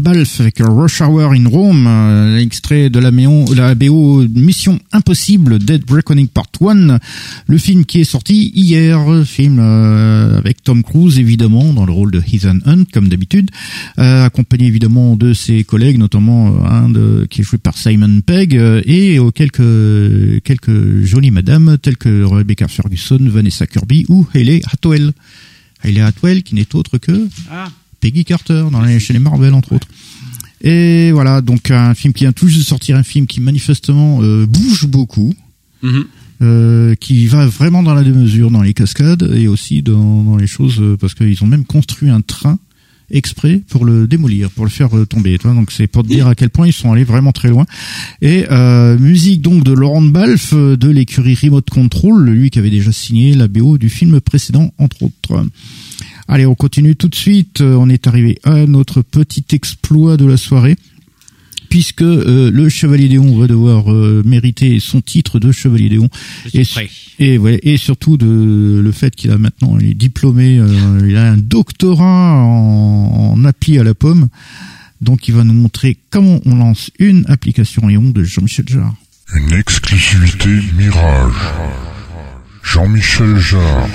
B: Balfe avec Rush Hour in Rome, euh, extrait de la, la BO Mission Impossible Dead Reckoning Part 1, le film qui est sorti hier, film euh, avec Tom Cruise évidemment dans le rôle de Ethan Hunt comme d'habitude, euh, accompagné évidemment de ses collègues, notamment un de, qui est joué par Simon Pegg et quelques quelques jolies madames telles que Rebecca Ferguson, Vanessa Kirby ou Hayley Atwell. Hayley Atwell qui n'est autre que ah. Peggy Carter dans les, chez les Marvel entre autres. Et voilà, donc un film qui vient tout juste de sortir, un film qui manifestement euh, bouge beaucoup, mhm. euh, qui va vraiment dans la démesure, dans les cascades et aussi dans, dans les choses, euh, parce qu'ils ont même construit un train exprès pour le démolir, pour le faire euh, tomber. Toi, donc c'est pour te dire à quel point ils sont allés vraiment très loin. Et euh, musique donc de Laurent Balfe de l'écurie Remote Control, lui qui avait déjà signé la BO du film précédent entre autres. Allez, on continue tout de suite. Euh, on est arrivé à notre petit exploit de la soirée puisque euh, le Chevalier Déon va devoir euh, mériter son titre de Chevalier Déon
C: et,
B: et, ouais, et surtout de le fait qu'il a maintenant il est diplômé, il a un doctorat en, en, appli à la pomme, donc il va nous montrer comment on lance une application Rayon de Jean-Michel Jarre.
A: Une exclusivité Mirage. Jean-Michel Jarre.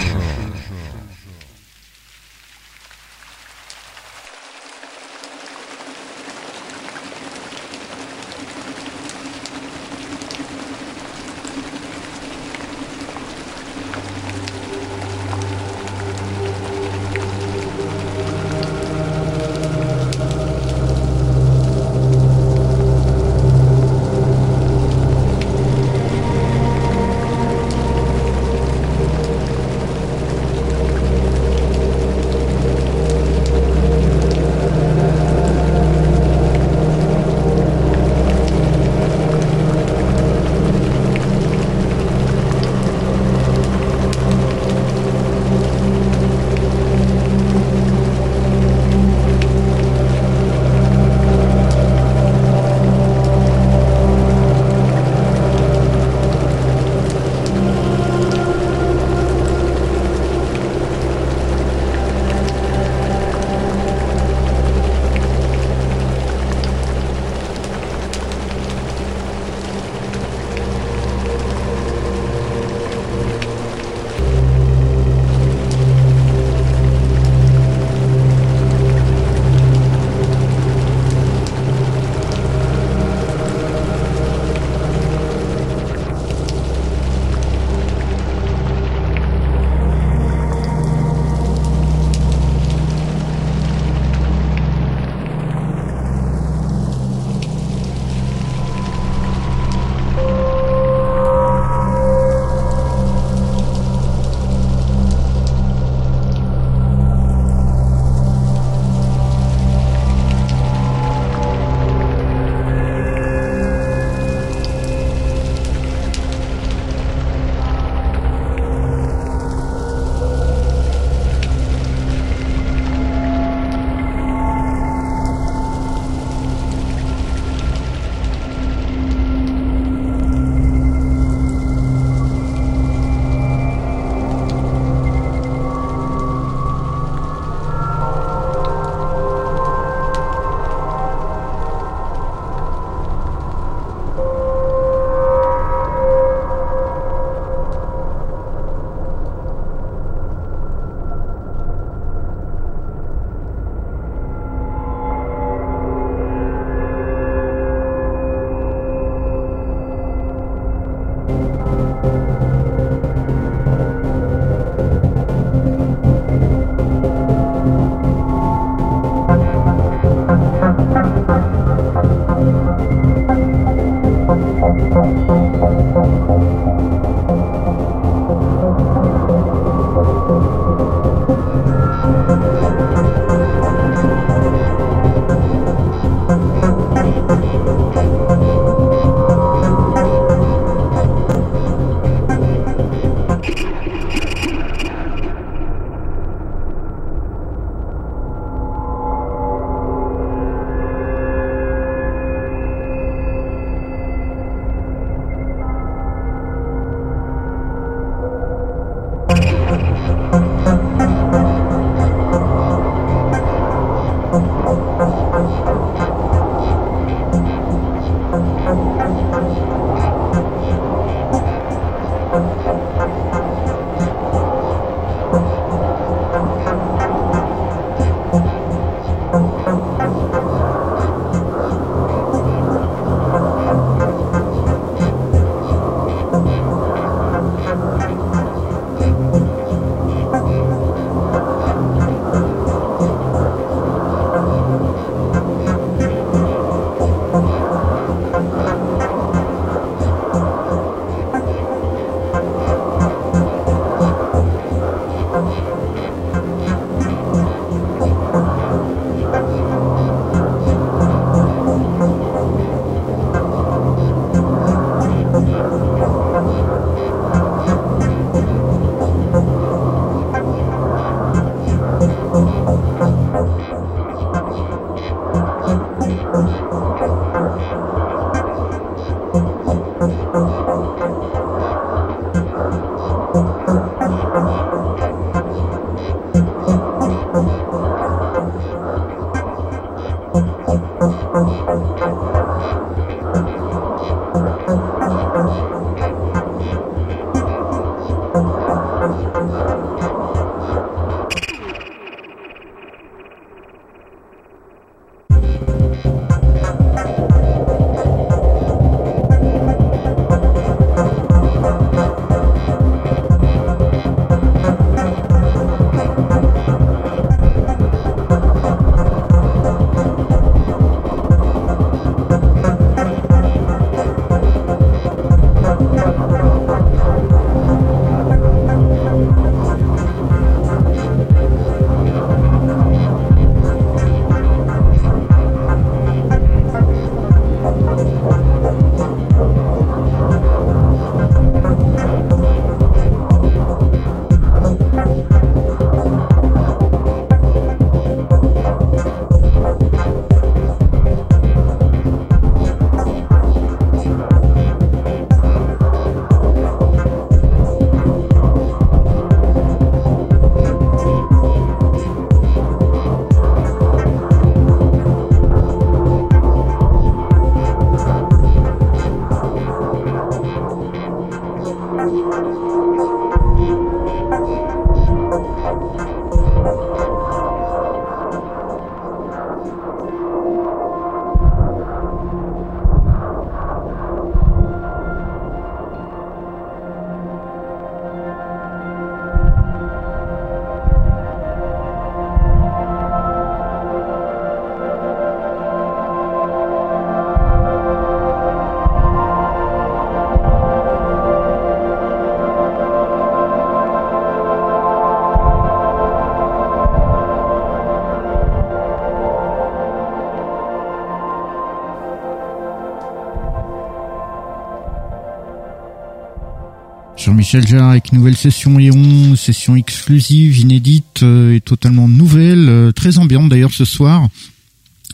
B: Jean-Michel Jarre avec nouvelle session Léon, session exclusive, inédite euh, et totalement nouvelle, euh, très ambiante d'ailleurs ce soir.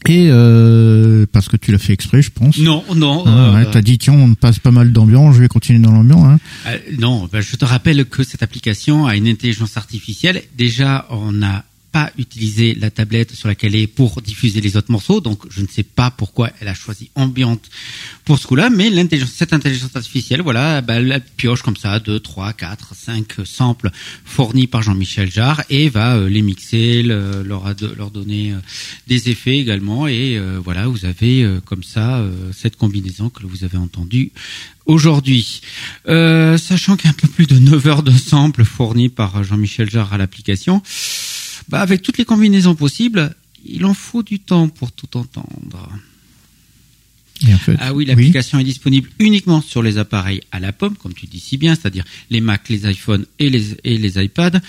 B: Et euh, parce que tu l'as fait exprès, je pense.
C: Non, non.
B: Ah, ouais, T'as dit tiens, on passe pas mal d'ambiance, je vais continuer dans l'ambiance. Hein.
C: non, ben, je te rappelle que cette application a une intelligence artificielle. Déjà, on a pas utilisé la tablette sur laquelle elle est pour diffuser les autres morceaux, donc je ne sais pas pourquoi elle a choisi ambiante pour ce coup-là, mais l'intelligence, cette intelligence artificielle, voilà, bah, elle pioche comme ça 2, 3, 4, 5 samples fournis par Jean-Michel Jarre et va euh, les mixer, le, leur, leur donner euh, des effets également, et euh, voilà, vous avez comme ça cette combinaison que vous avez entendue aujourd'hui. sachant qu'il y a un peu plus de 9 heures de samples fournis par Jean-Michel Jarre à l'application, bah, avec toutes les combinaisons possibles, il en faut du temps pour tout entendre. ah oui, l'application est disponible uniquement sur les appareils à la pomme, comme tu dis si bien, c'est-à-dire les Mac, les iPhones et les, et les iPads.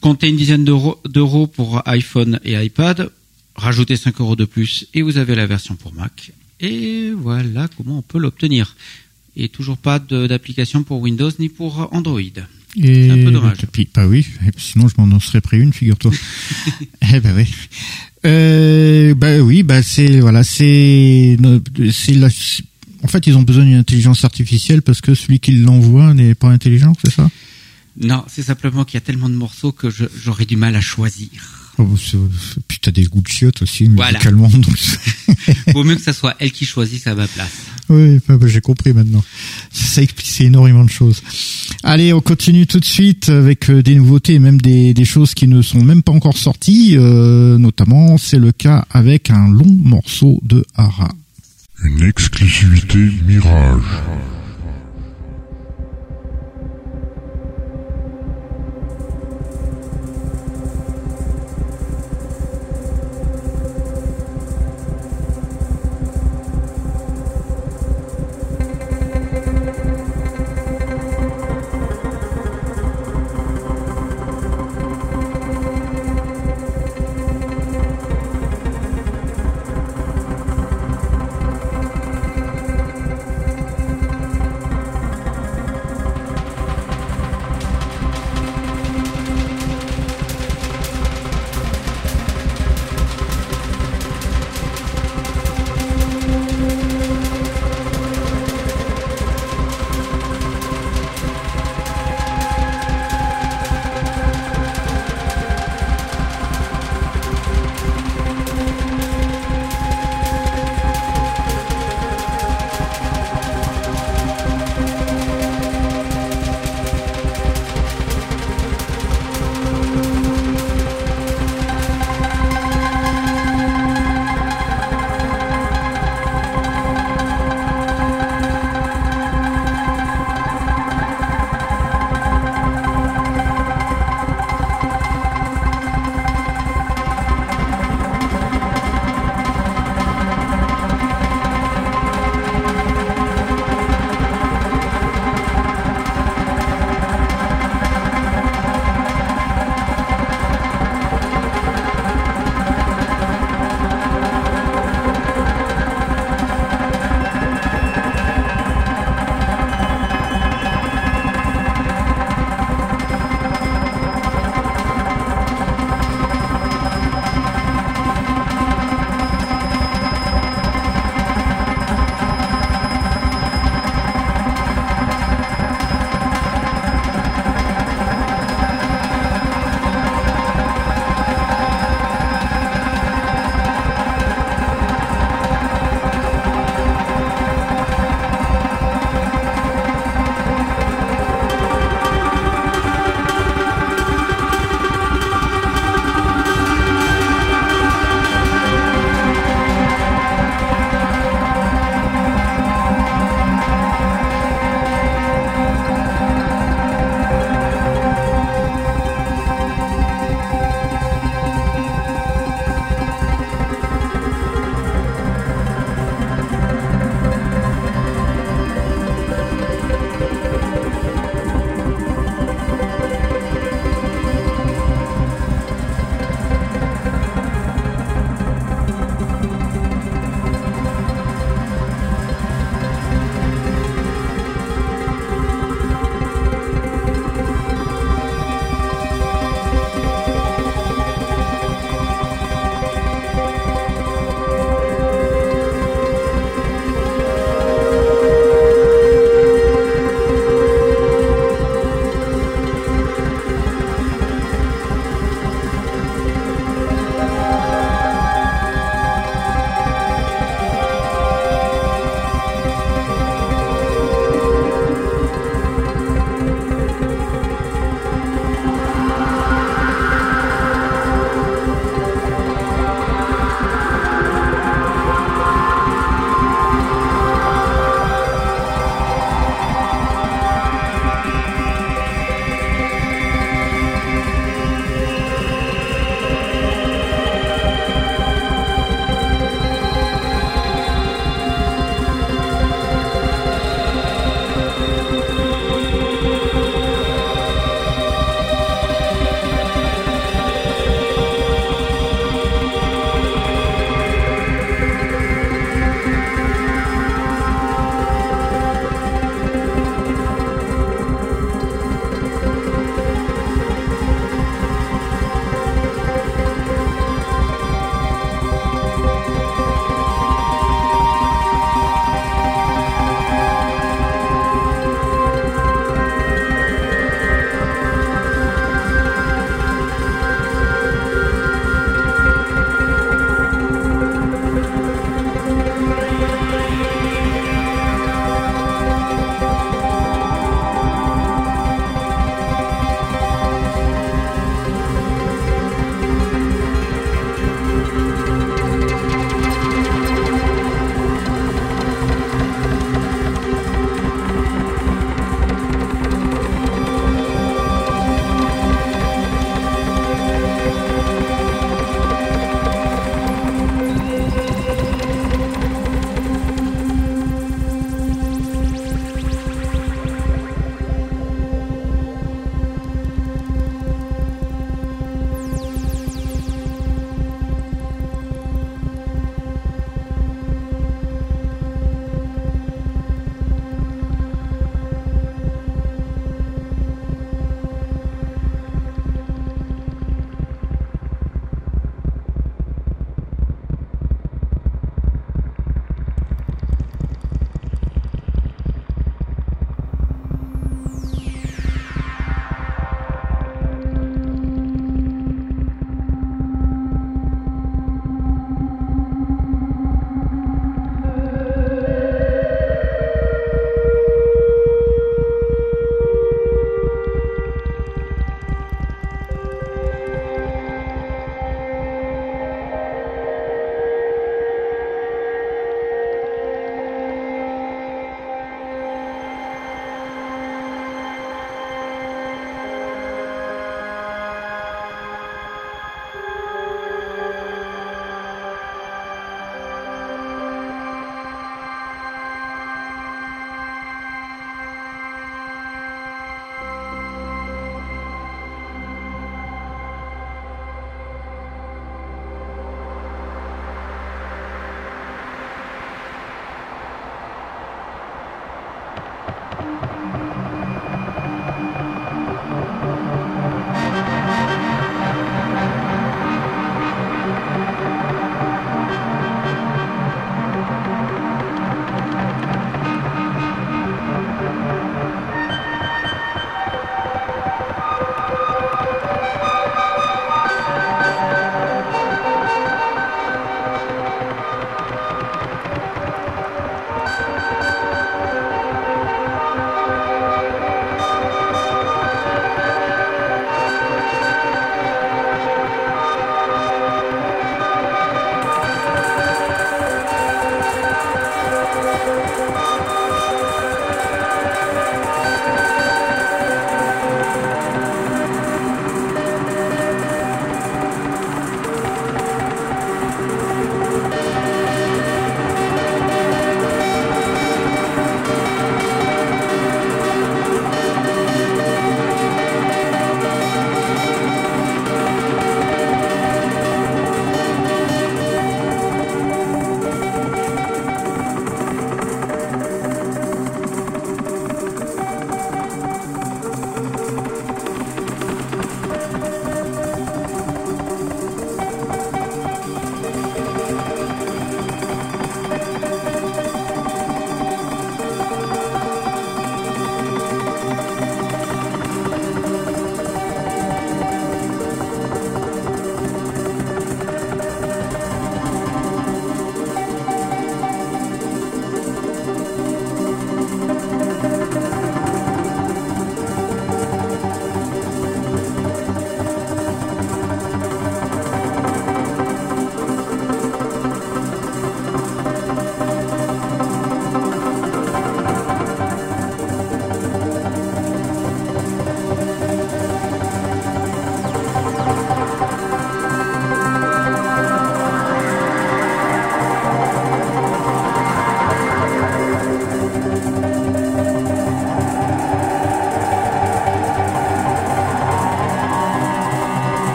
C: Comptez une dizaine d'euros pour iPhone et iPad. Rajoutez 5 euros de plus et vous avez la version pour Mac. Et voilà comment on peut l'obtenir. Et toujours pas d'application pour Windows ni pour Android.
B: C'est un peu dommage. bah oui, sinon je m'en en serais pris une, figure-toi. [laughs] eh ben oui. Euh, bah oui, bah c'est voilà, c'est c'est la en fait, ils ont besoin d'une intelligence artificielle parce que celui qui l'envoie n'est pas intelligent, c'est ça?
C: Non, c'est simplement qu'il y a tellement de morceaux que j'aurais du mal à choisir.
B: Oh, puis t'as des goûts de chiottes aussi, musicalement. Donc... [laughs]
C: Vaut mieux que ça soit elle qui choisisse à ma place.
B: Oui, bah, bah, j'ai compris maintenant. Ça explique énormément de choses. Allez, on continue tout de suite avec euh, des nouveautés et même des, des choses qui ne sont même pas encore sorties. Euh, notamment, c'est le cas avec un long morceau de Hara.
A: Une exclusivité Mirage.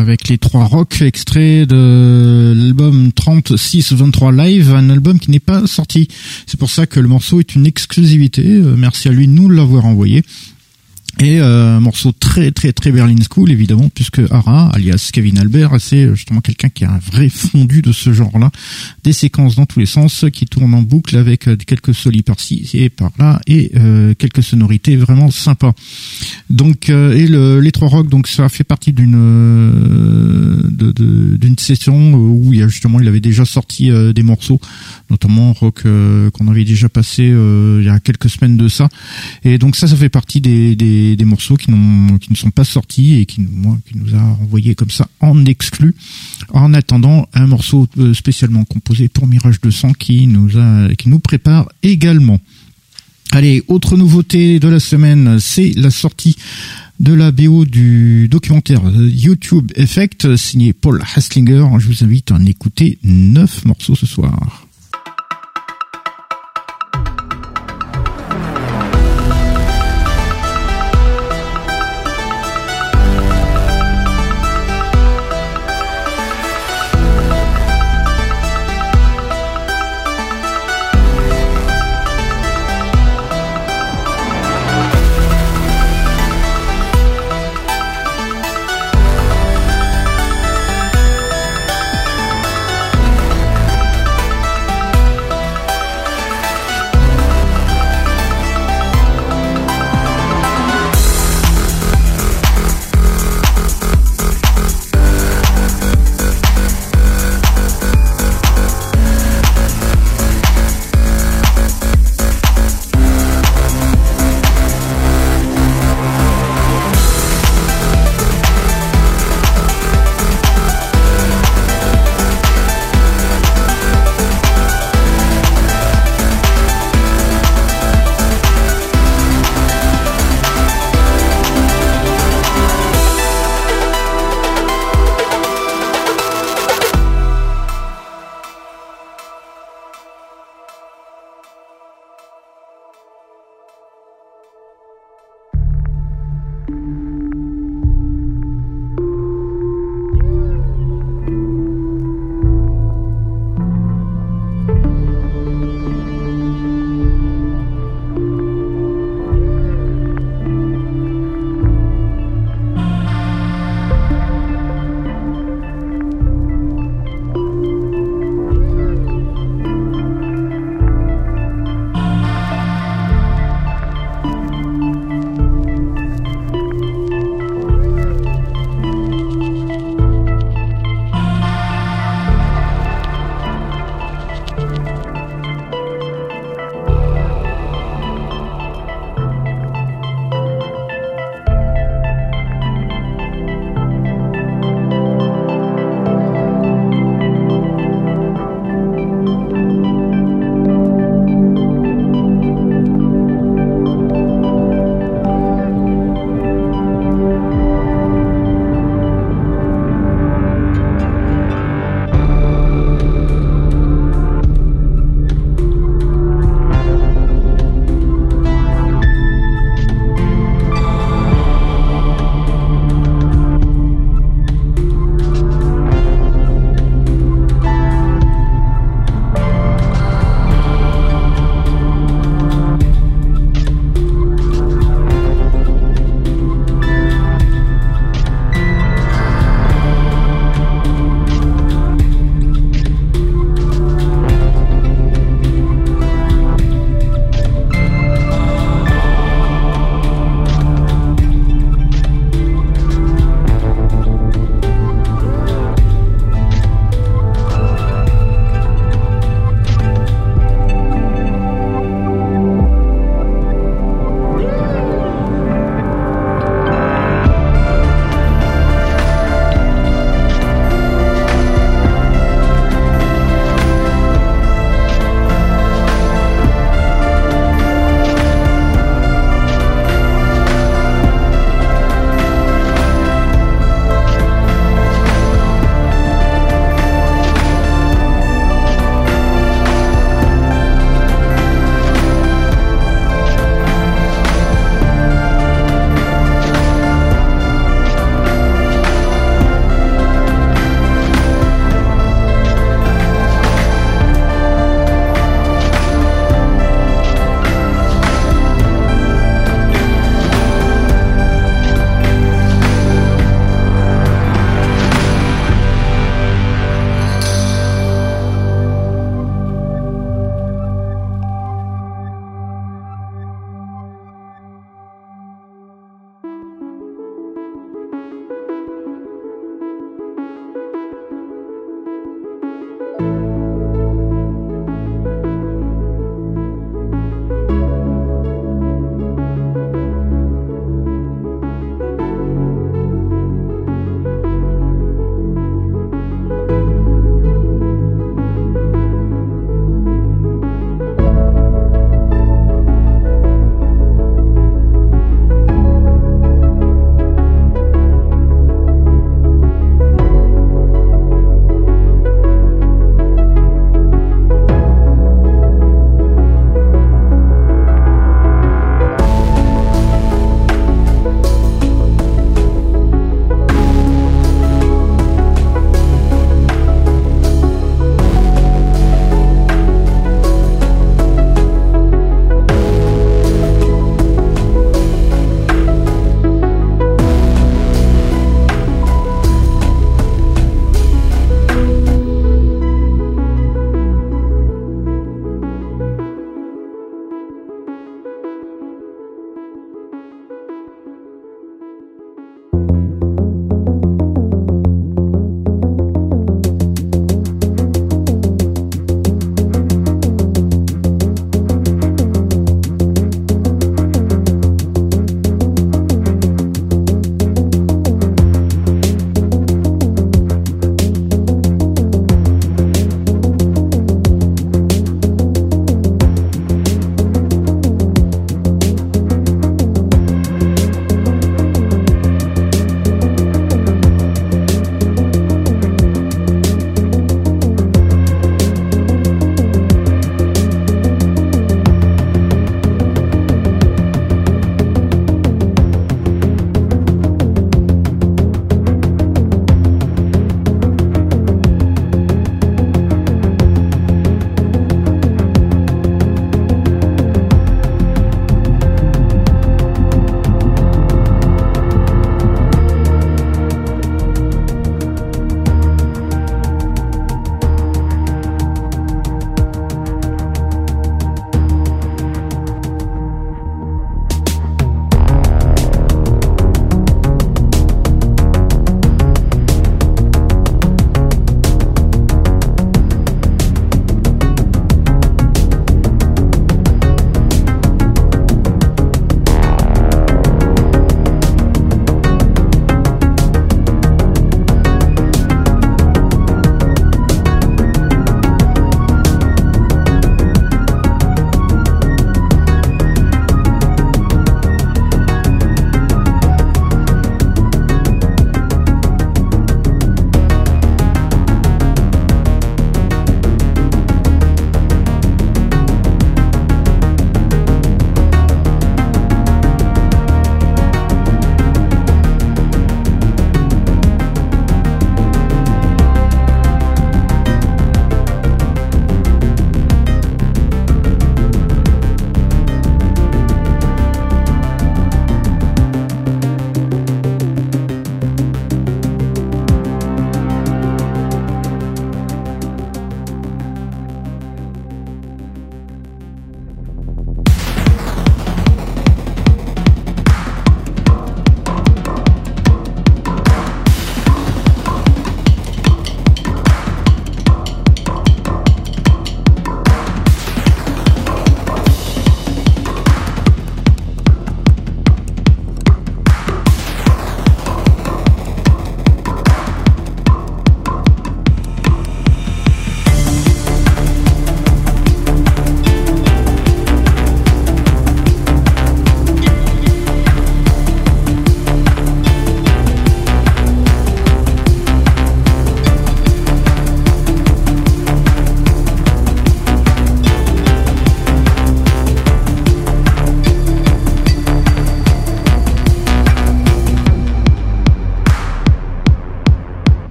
B: Avec les trois rocks extraits de l'album 3623 Live, un album qui n'est pas sorti. C'est pour ça que le morceau est une exclusivité. Euh, merci à lui de nous l'avoir envoyé. Et euh, un morceau très très très Berlin School évidemment puisque Ara alias Kevin Albert c'est justement quelqu'un qui a un vrai fondu de ce genre-là, des séquences dans tous les sens qui tournent en boucle avec euh, quelques solis par-ci et par-là et euh, quelques sonorités vraiment sympas. Donc et le, les trois rocks donc ça fait partie d'une d'une session où il y a justement il avait déjà sorti des morceaux notamment rock qu'on avait déjà passé il y a quelques semaines de ça et donc ça ça fait partie des, des des, morceaux qui, qui ne sont pas sortis et qui, moi, qui nous a envoyé comme ça en exclu. En attendant, un morceau euh, spécialement composé pour Mirage 200 qui nous a, qui nous prépare également. Allez, autre nouveauté de la semaine, c'est la sortie de la BO du documentaire YouTube Effect signé Paul Haslinger. Je vous invite à en écouter neuf morceaux ce soir.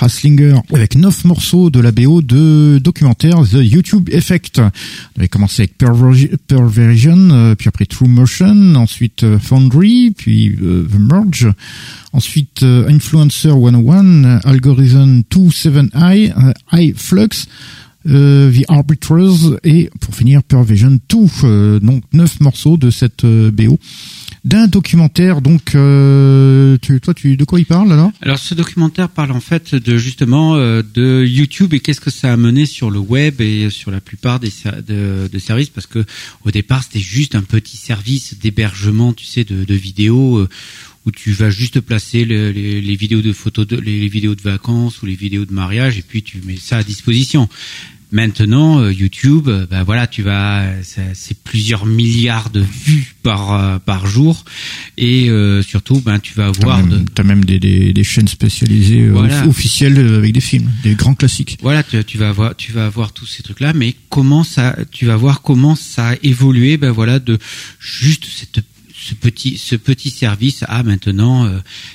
B: Haslinger, avec neuf morceaux de la BO de documentaire The YouTube Effect. On avait commencé avec Perversion, euh, puis après True Motion, ensuite euh, Foundry, puis The Merge, ensuite Influencer 101, Algorithm 27i, High Flux, The Arbiters et pour finir Perversion 2, donc neuf morceaux de cette BO d'un documentaire. Donc, euh, tu, toi, tu de quoi il parle alors?
C: Alors, ce documentaire parle en fait de justement euh, de YouTube et qu'est-ce que ça a mené sur le web et sur la plupart des de, services parce que au départ c'était juste un petit service d'hébergement, tu sais, de, vidéos. Euh, où tu vas juste placer les, vidéos de photos, les, vidéos de vacances ou les vidéos de mariage, et puis tu mets ça à disposition. Maintenant, euh, YouTube, euh, bah voilà, tu vas, c'est plusieurs milliards de vues par euh, par jour, et surtout, ben tu vas avoir.
B: T'as même, as même des, des, des, chaînes spécialisées officielles avec des films, des grands classiques.
C: Voilà, tu, tu vas avoir, tu vas avoir tous ces trucs-là, mais comment ça, tu vas voir comment ça a évolué, ben voilà, de juste cette ce petit ce petit service à maintenant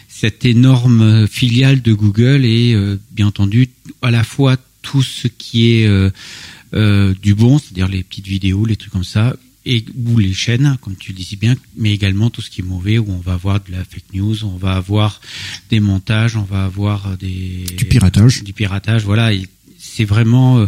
C: cette énorme filiale de Google et bien entendu à la fois tout ce qui est euh, euh, du bon, c'est-à-dire les petites vidéos, les trucs comme ça, et ou les chaînes, comme tu le disais bien, mais également tout ce qui est mauvais, où on va avoir de la fake news, on va avoir des montages, on va avoir des
B: du piratage,
C: du piratage, voilà. c'est vraiment, euh,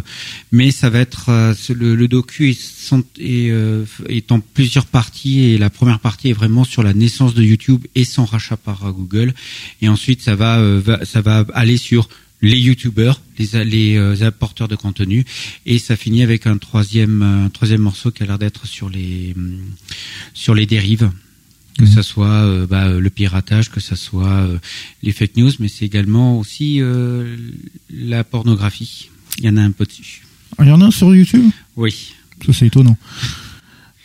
C: mais ça va être le, docu est, est, en plusieurs parties et la première partie est vraiment sur la naissance de YouTube et son rachat par Google, et ensuite ça va, ça va aller sur les youtubeurs, les, les euh, apporteurs de contenu, et ça finit avec un troisième, un troisième morceau qui a l'air d'être sur les hum, sur les dérives, que ce mhm. ça soit euh, bah, le piratage, que ça soit euh, les fake news, mais c'est également aussi la pornographie. Il y en a un peu dessus.
B: Il y en a un sur YouTube?
C: Oui.
B: Ça c'est étonnant.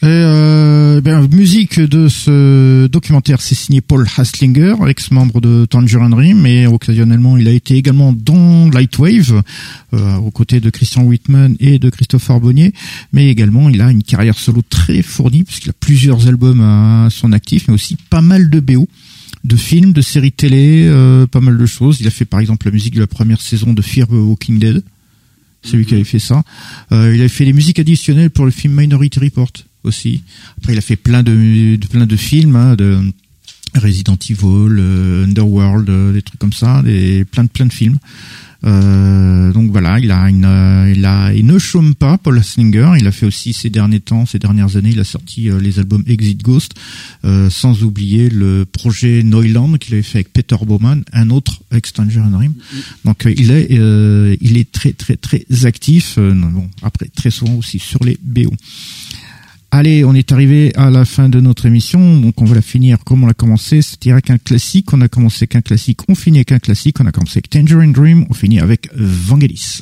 B: Et euh, ben, musique de ce documentaire, c'est signé Paul Haslinger, ex-membre de Tangerine Dream, mais occasionnellement, il a été également dans Lightwave, euh, aux côtés de Christian Whitman et de Christophe Arbonnier, mais également, il a une carrière solo très fournie, puisqu'il a plusieurs albums à son actif, mais aussi pas mal de BO de films, de séries télé, euh, pas mal de choses. Il a fait par exemple la musique de la première saison de Fear the Walking Dead. C'est lui qui avait fait ça. Euh, il avait fait les musiques additionnelles pour le film Minority Report aussi. Après, il a fait plein de, plein de films, hein, de Resident Evil, euh, Underworld, euh, des trucs comme ça, des plein de plein de films. Euh, donc voilà, il ne chôme pas, Paul Slinger. Il a fait aussi ces derniers temps, ces dernières années, il a sorti les albums Exit Ghost, sans oublier le projet Neuland qu'il avait fait avec Peter Bowman, un autre Extanger Dream. Donc il est, il est très très très actif. bon, après très souvent aussi sur les BO. Allez, on est arrivé à la fin de notre émission, donc on va la finir comme on l'a commencé, c'est-à-dire avec un classique. On a commencé avec un classique, on finit avec un classique. On a commencé avec Tangerine Dream, on finit avec Vangelis.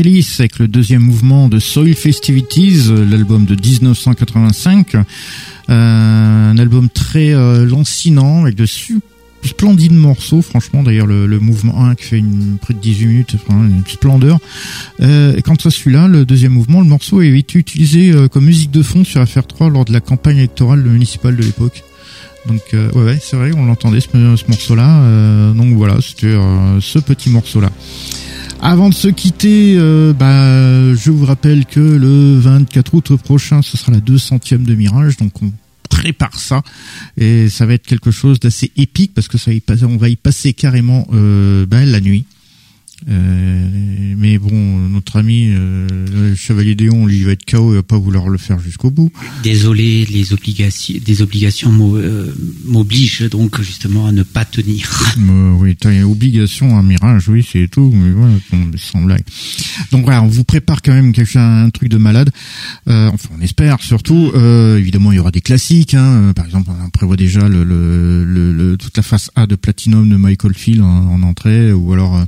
B: avec le deuxième mouvement de Soil Festivities, l'album de 1985. Euh, un album très euh, lancinant avec de splendides morceaux, franchement d'ailleurs le, mouvement 1 qui fait une, près de 18 minutes, enfin, une splendeur. Euh, et quant à celui-là, le deuxième mouvement, le morceau avait été utilisé euh, comme musique de fond sur FR3 lors de la campagne électorale municipale de l'époque. Donc ouais, ouais c'est vrai, on l'entendait ce morceau-là. donc voilà, c'était ce petit morceau-là. Avant de se quitter, euh, bah, je vous rappelle que le 24 août prochain, ce sera la 200e de Mirage, donc on prépare ça et ça va être quelque chose d'assez épique parce que ça on va y passer carrément euh, bah, la nuit. Euh, mais bon, notre ami euh, le Chevalier Déon, lui, il va être KO, il va pas vouloir le faire jusqu'au bout.
C: Désolé, les obligations, des obligations euh, m'obligent donc justement à ne pas tenir. [laughs]
B: Euh, oui, t'as une obligation, un mirage, oui, c'est tout, mais voilà, sans blague. Donc voilà, on vous prépare quand même quelque chose, un truc de malade. Euh, enfin, on espère surtout. Euh, évidemment, il y aura des classiques. Hein. Par exemple, on prévoit déjà le, le, le, toute la face A de Platinum de Michael Field en, en entrée, ou alors euh,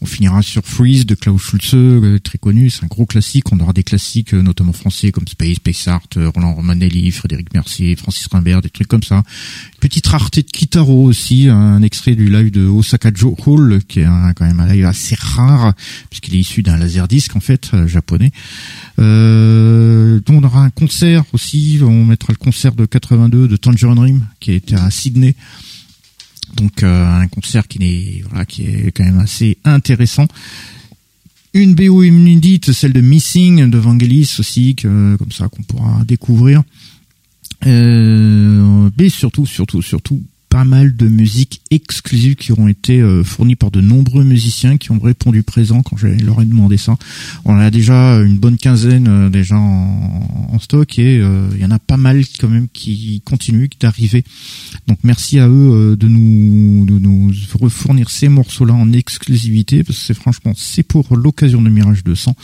B: on finira sur Freeze de Klaus Schulze, euh, très connu. C'est un gros classique. On aura des classiques, euh, notamment français comme Space, Space Art, Roland Romanelli, Frédéric Mercier, Francis Rimbert, des trucs comme ça. Petite rareté de Kitaro aussi, un extrait du live de Osaka Joe Hall, qui est un, quand même un live assez rare, puisqu'il est issu d'un laserdisc en fait, japonais. Euh, on aura un concert aussi, on mettra le concert de 82 de Tangerine Dream, qui était à Sydney. Donc euh, un concert qui est voilà, qui est quand même assez intéressant. Une BO inédite, celle de Missing de Vangelis aussi, comme ça qu'on pourra découvrir. Euh, mais surtout, surtout, surtout, pas mal de musiques exclusives qui auront été euh, fournies par de nombreux musiciens qui ont répondu présent quand je leur ai demandé ça. On a déjà une bonne quinzaine euh, déjà en, stock et euh, il y en a pas mal quand même qui continuent d'arriver. Donc merci à eux de nous de nous fournir ces morceaux-là en exclusivité parce que c'est franchement c'est pour l'occasion de Mirage 200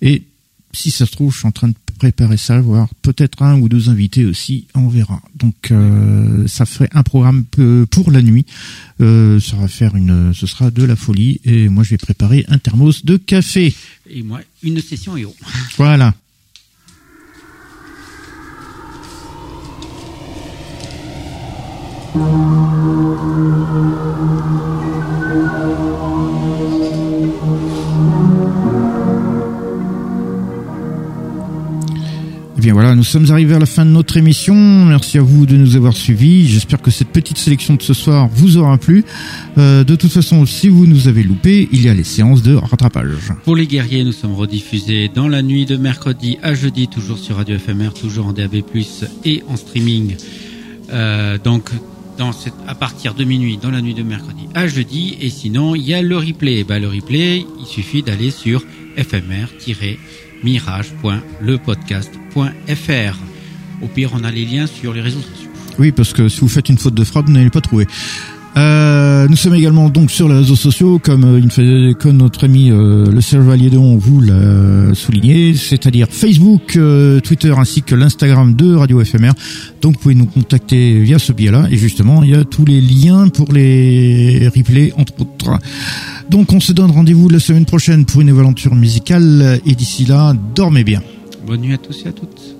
B: et si ça se trouve, je suis en train de préparer ça, voir peut-être un ou deux invités aussi, on verra. Donc euh, ça ferait un programme pour la nuit. Euh, ça va faire une, ce sera de la folie et moi je vais préparer un thermos de café.
C: Et moi une session et
B: Voilà. Eh bien voilà, nous sommes arrivés à la fin de notre émission. Merci à vous de nous avoir suivis. J'espère que cette petite sélection de ce soir vous aura plu. Euh, de toute façon, si vous nous avez loupé, il y a les séances de rattrapage.
C: Pour les guerriers, nous sommes rediffusés dans la nuit de mercredi à jeudi, toujours sur Radio FMR, toujours en DAB+, et en streaming. Euh, donc, à partir de minuit, dans la nuit de mercredi à jeudi. Et sinon, il y a le replay. Bah, le replay, il suffit d'aller sur fmr- mirage.lepodcast.fr. Au pire, on a les liens sur les réseaux sociaux.
B: Oui, parce que si vous faites une faute de frappe, vous n'allez pas trouver. Euh, nous sommes également donc sur les réseaux sociaux, comme, euh, comme notre ami euh, le Chevalier de vous l'a souligné, c'est-à-dire Facebook, euh, Twitter ainsi que l'Instagram de Radio FMR. Donc vous pouvez nous contacter via ce biais-là. Et justement, il y a tous les liens pour les replays, entre autres. Donc on se donne rendez-vous la semaine prochaine pour une aventure musicale. Et d'ici là, dormez bien.
C: Bonne nuit à tous et à toutes.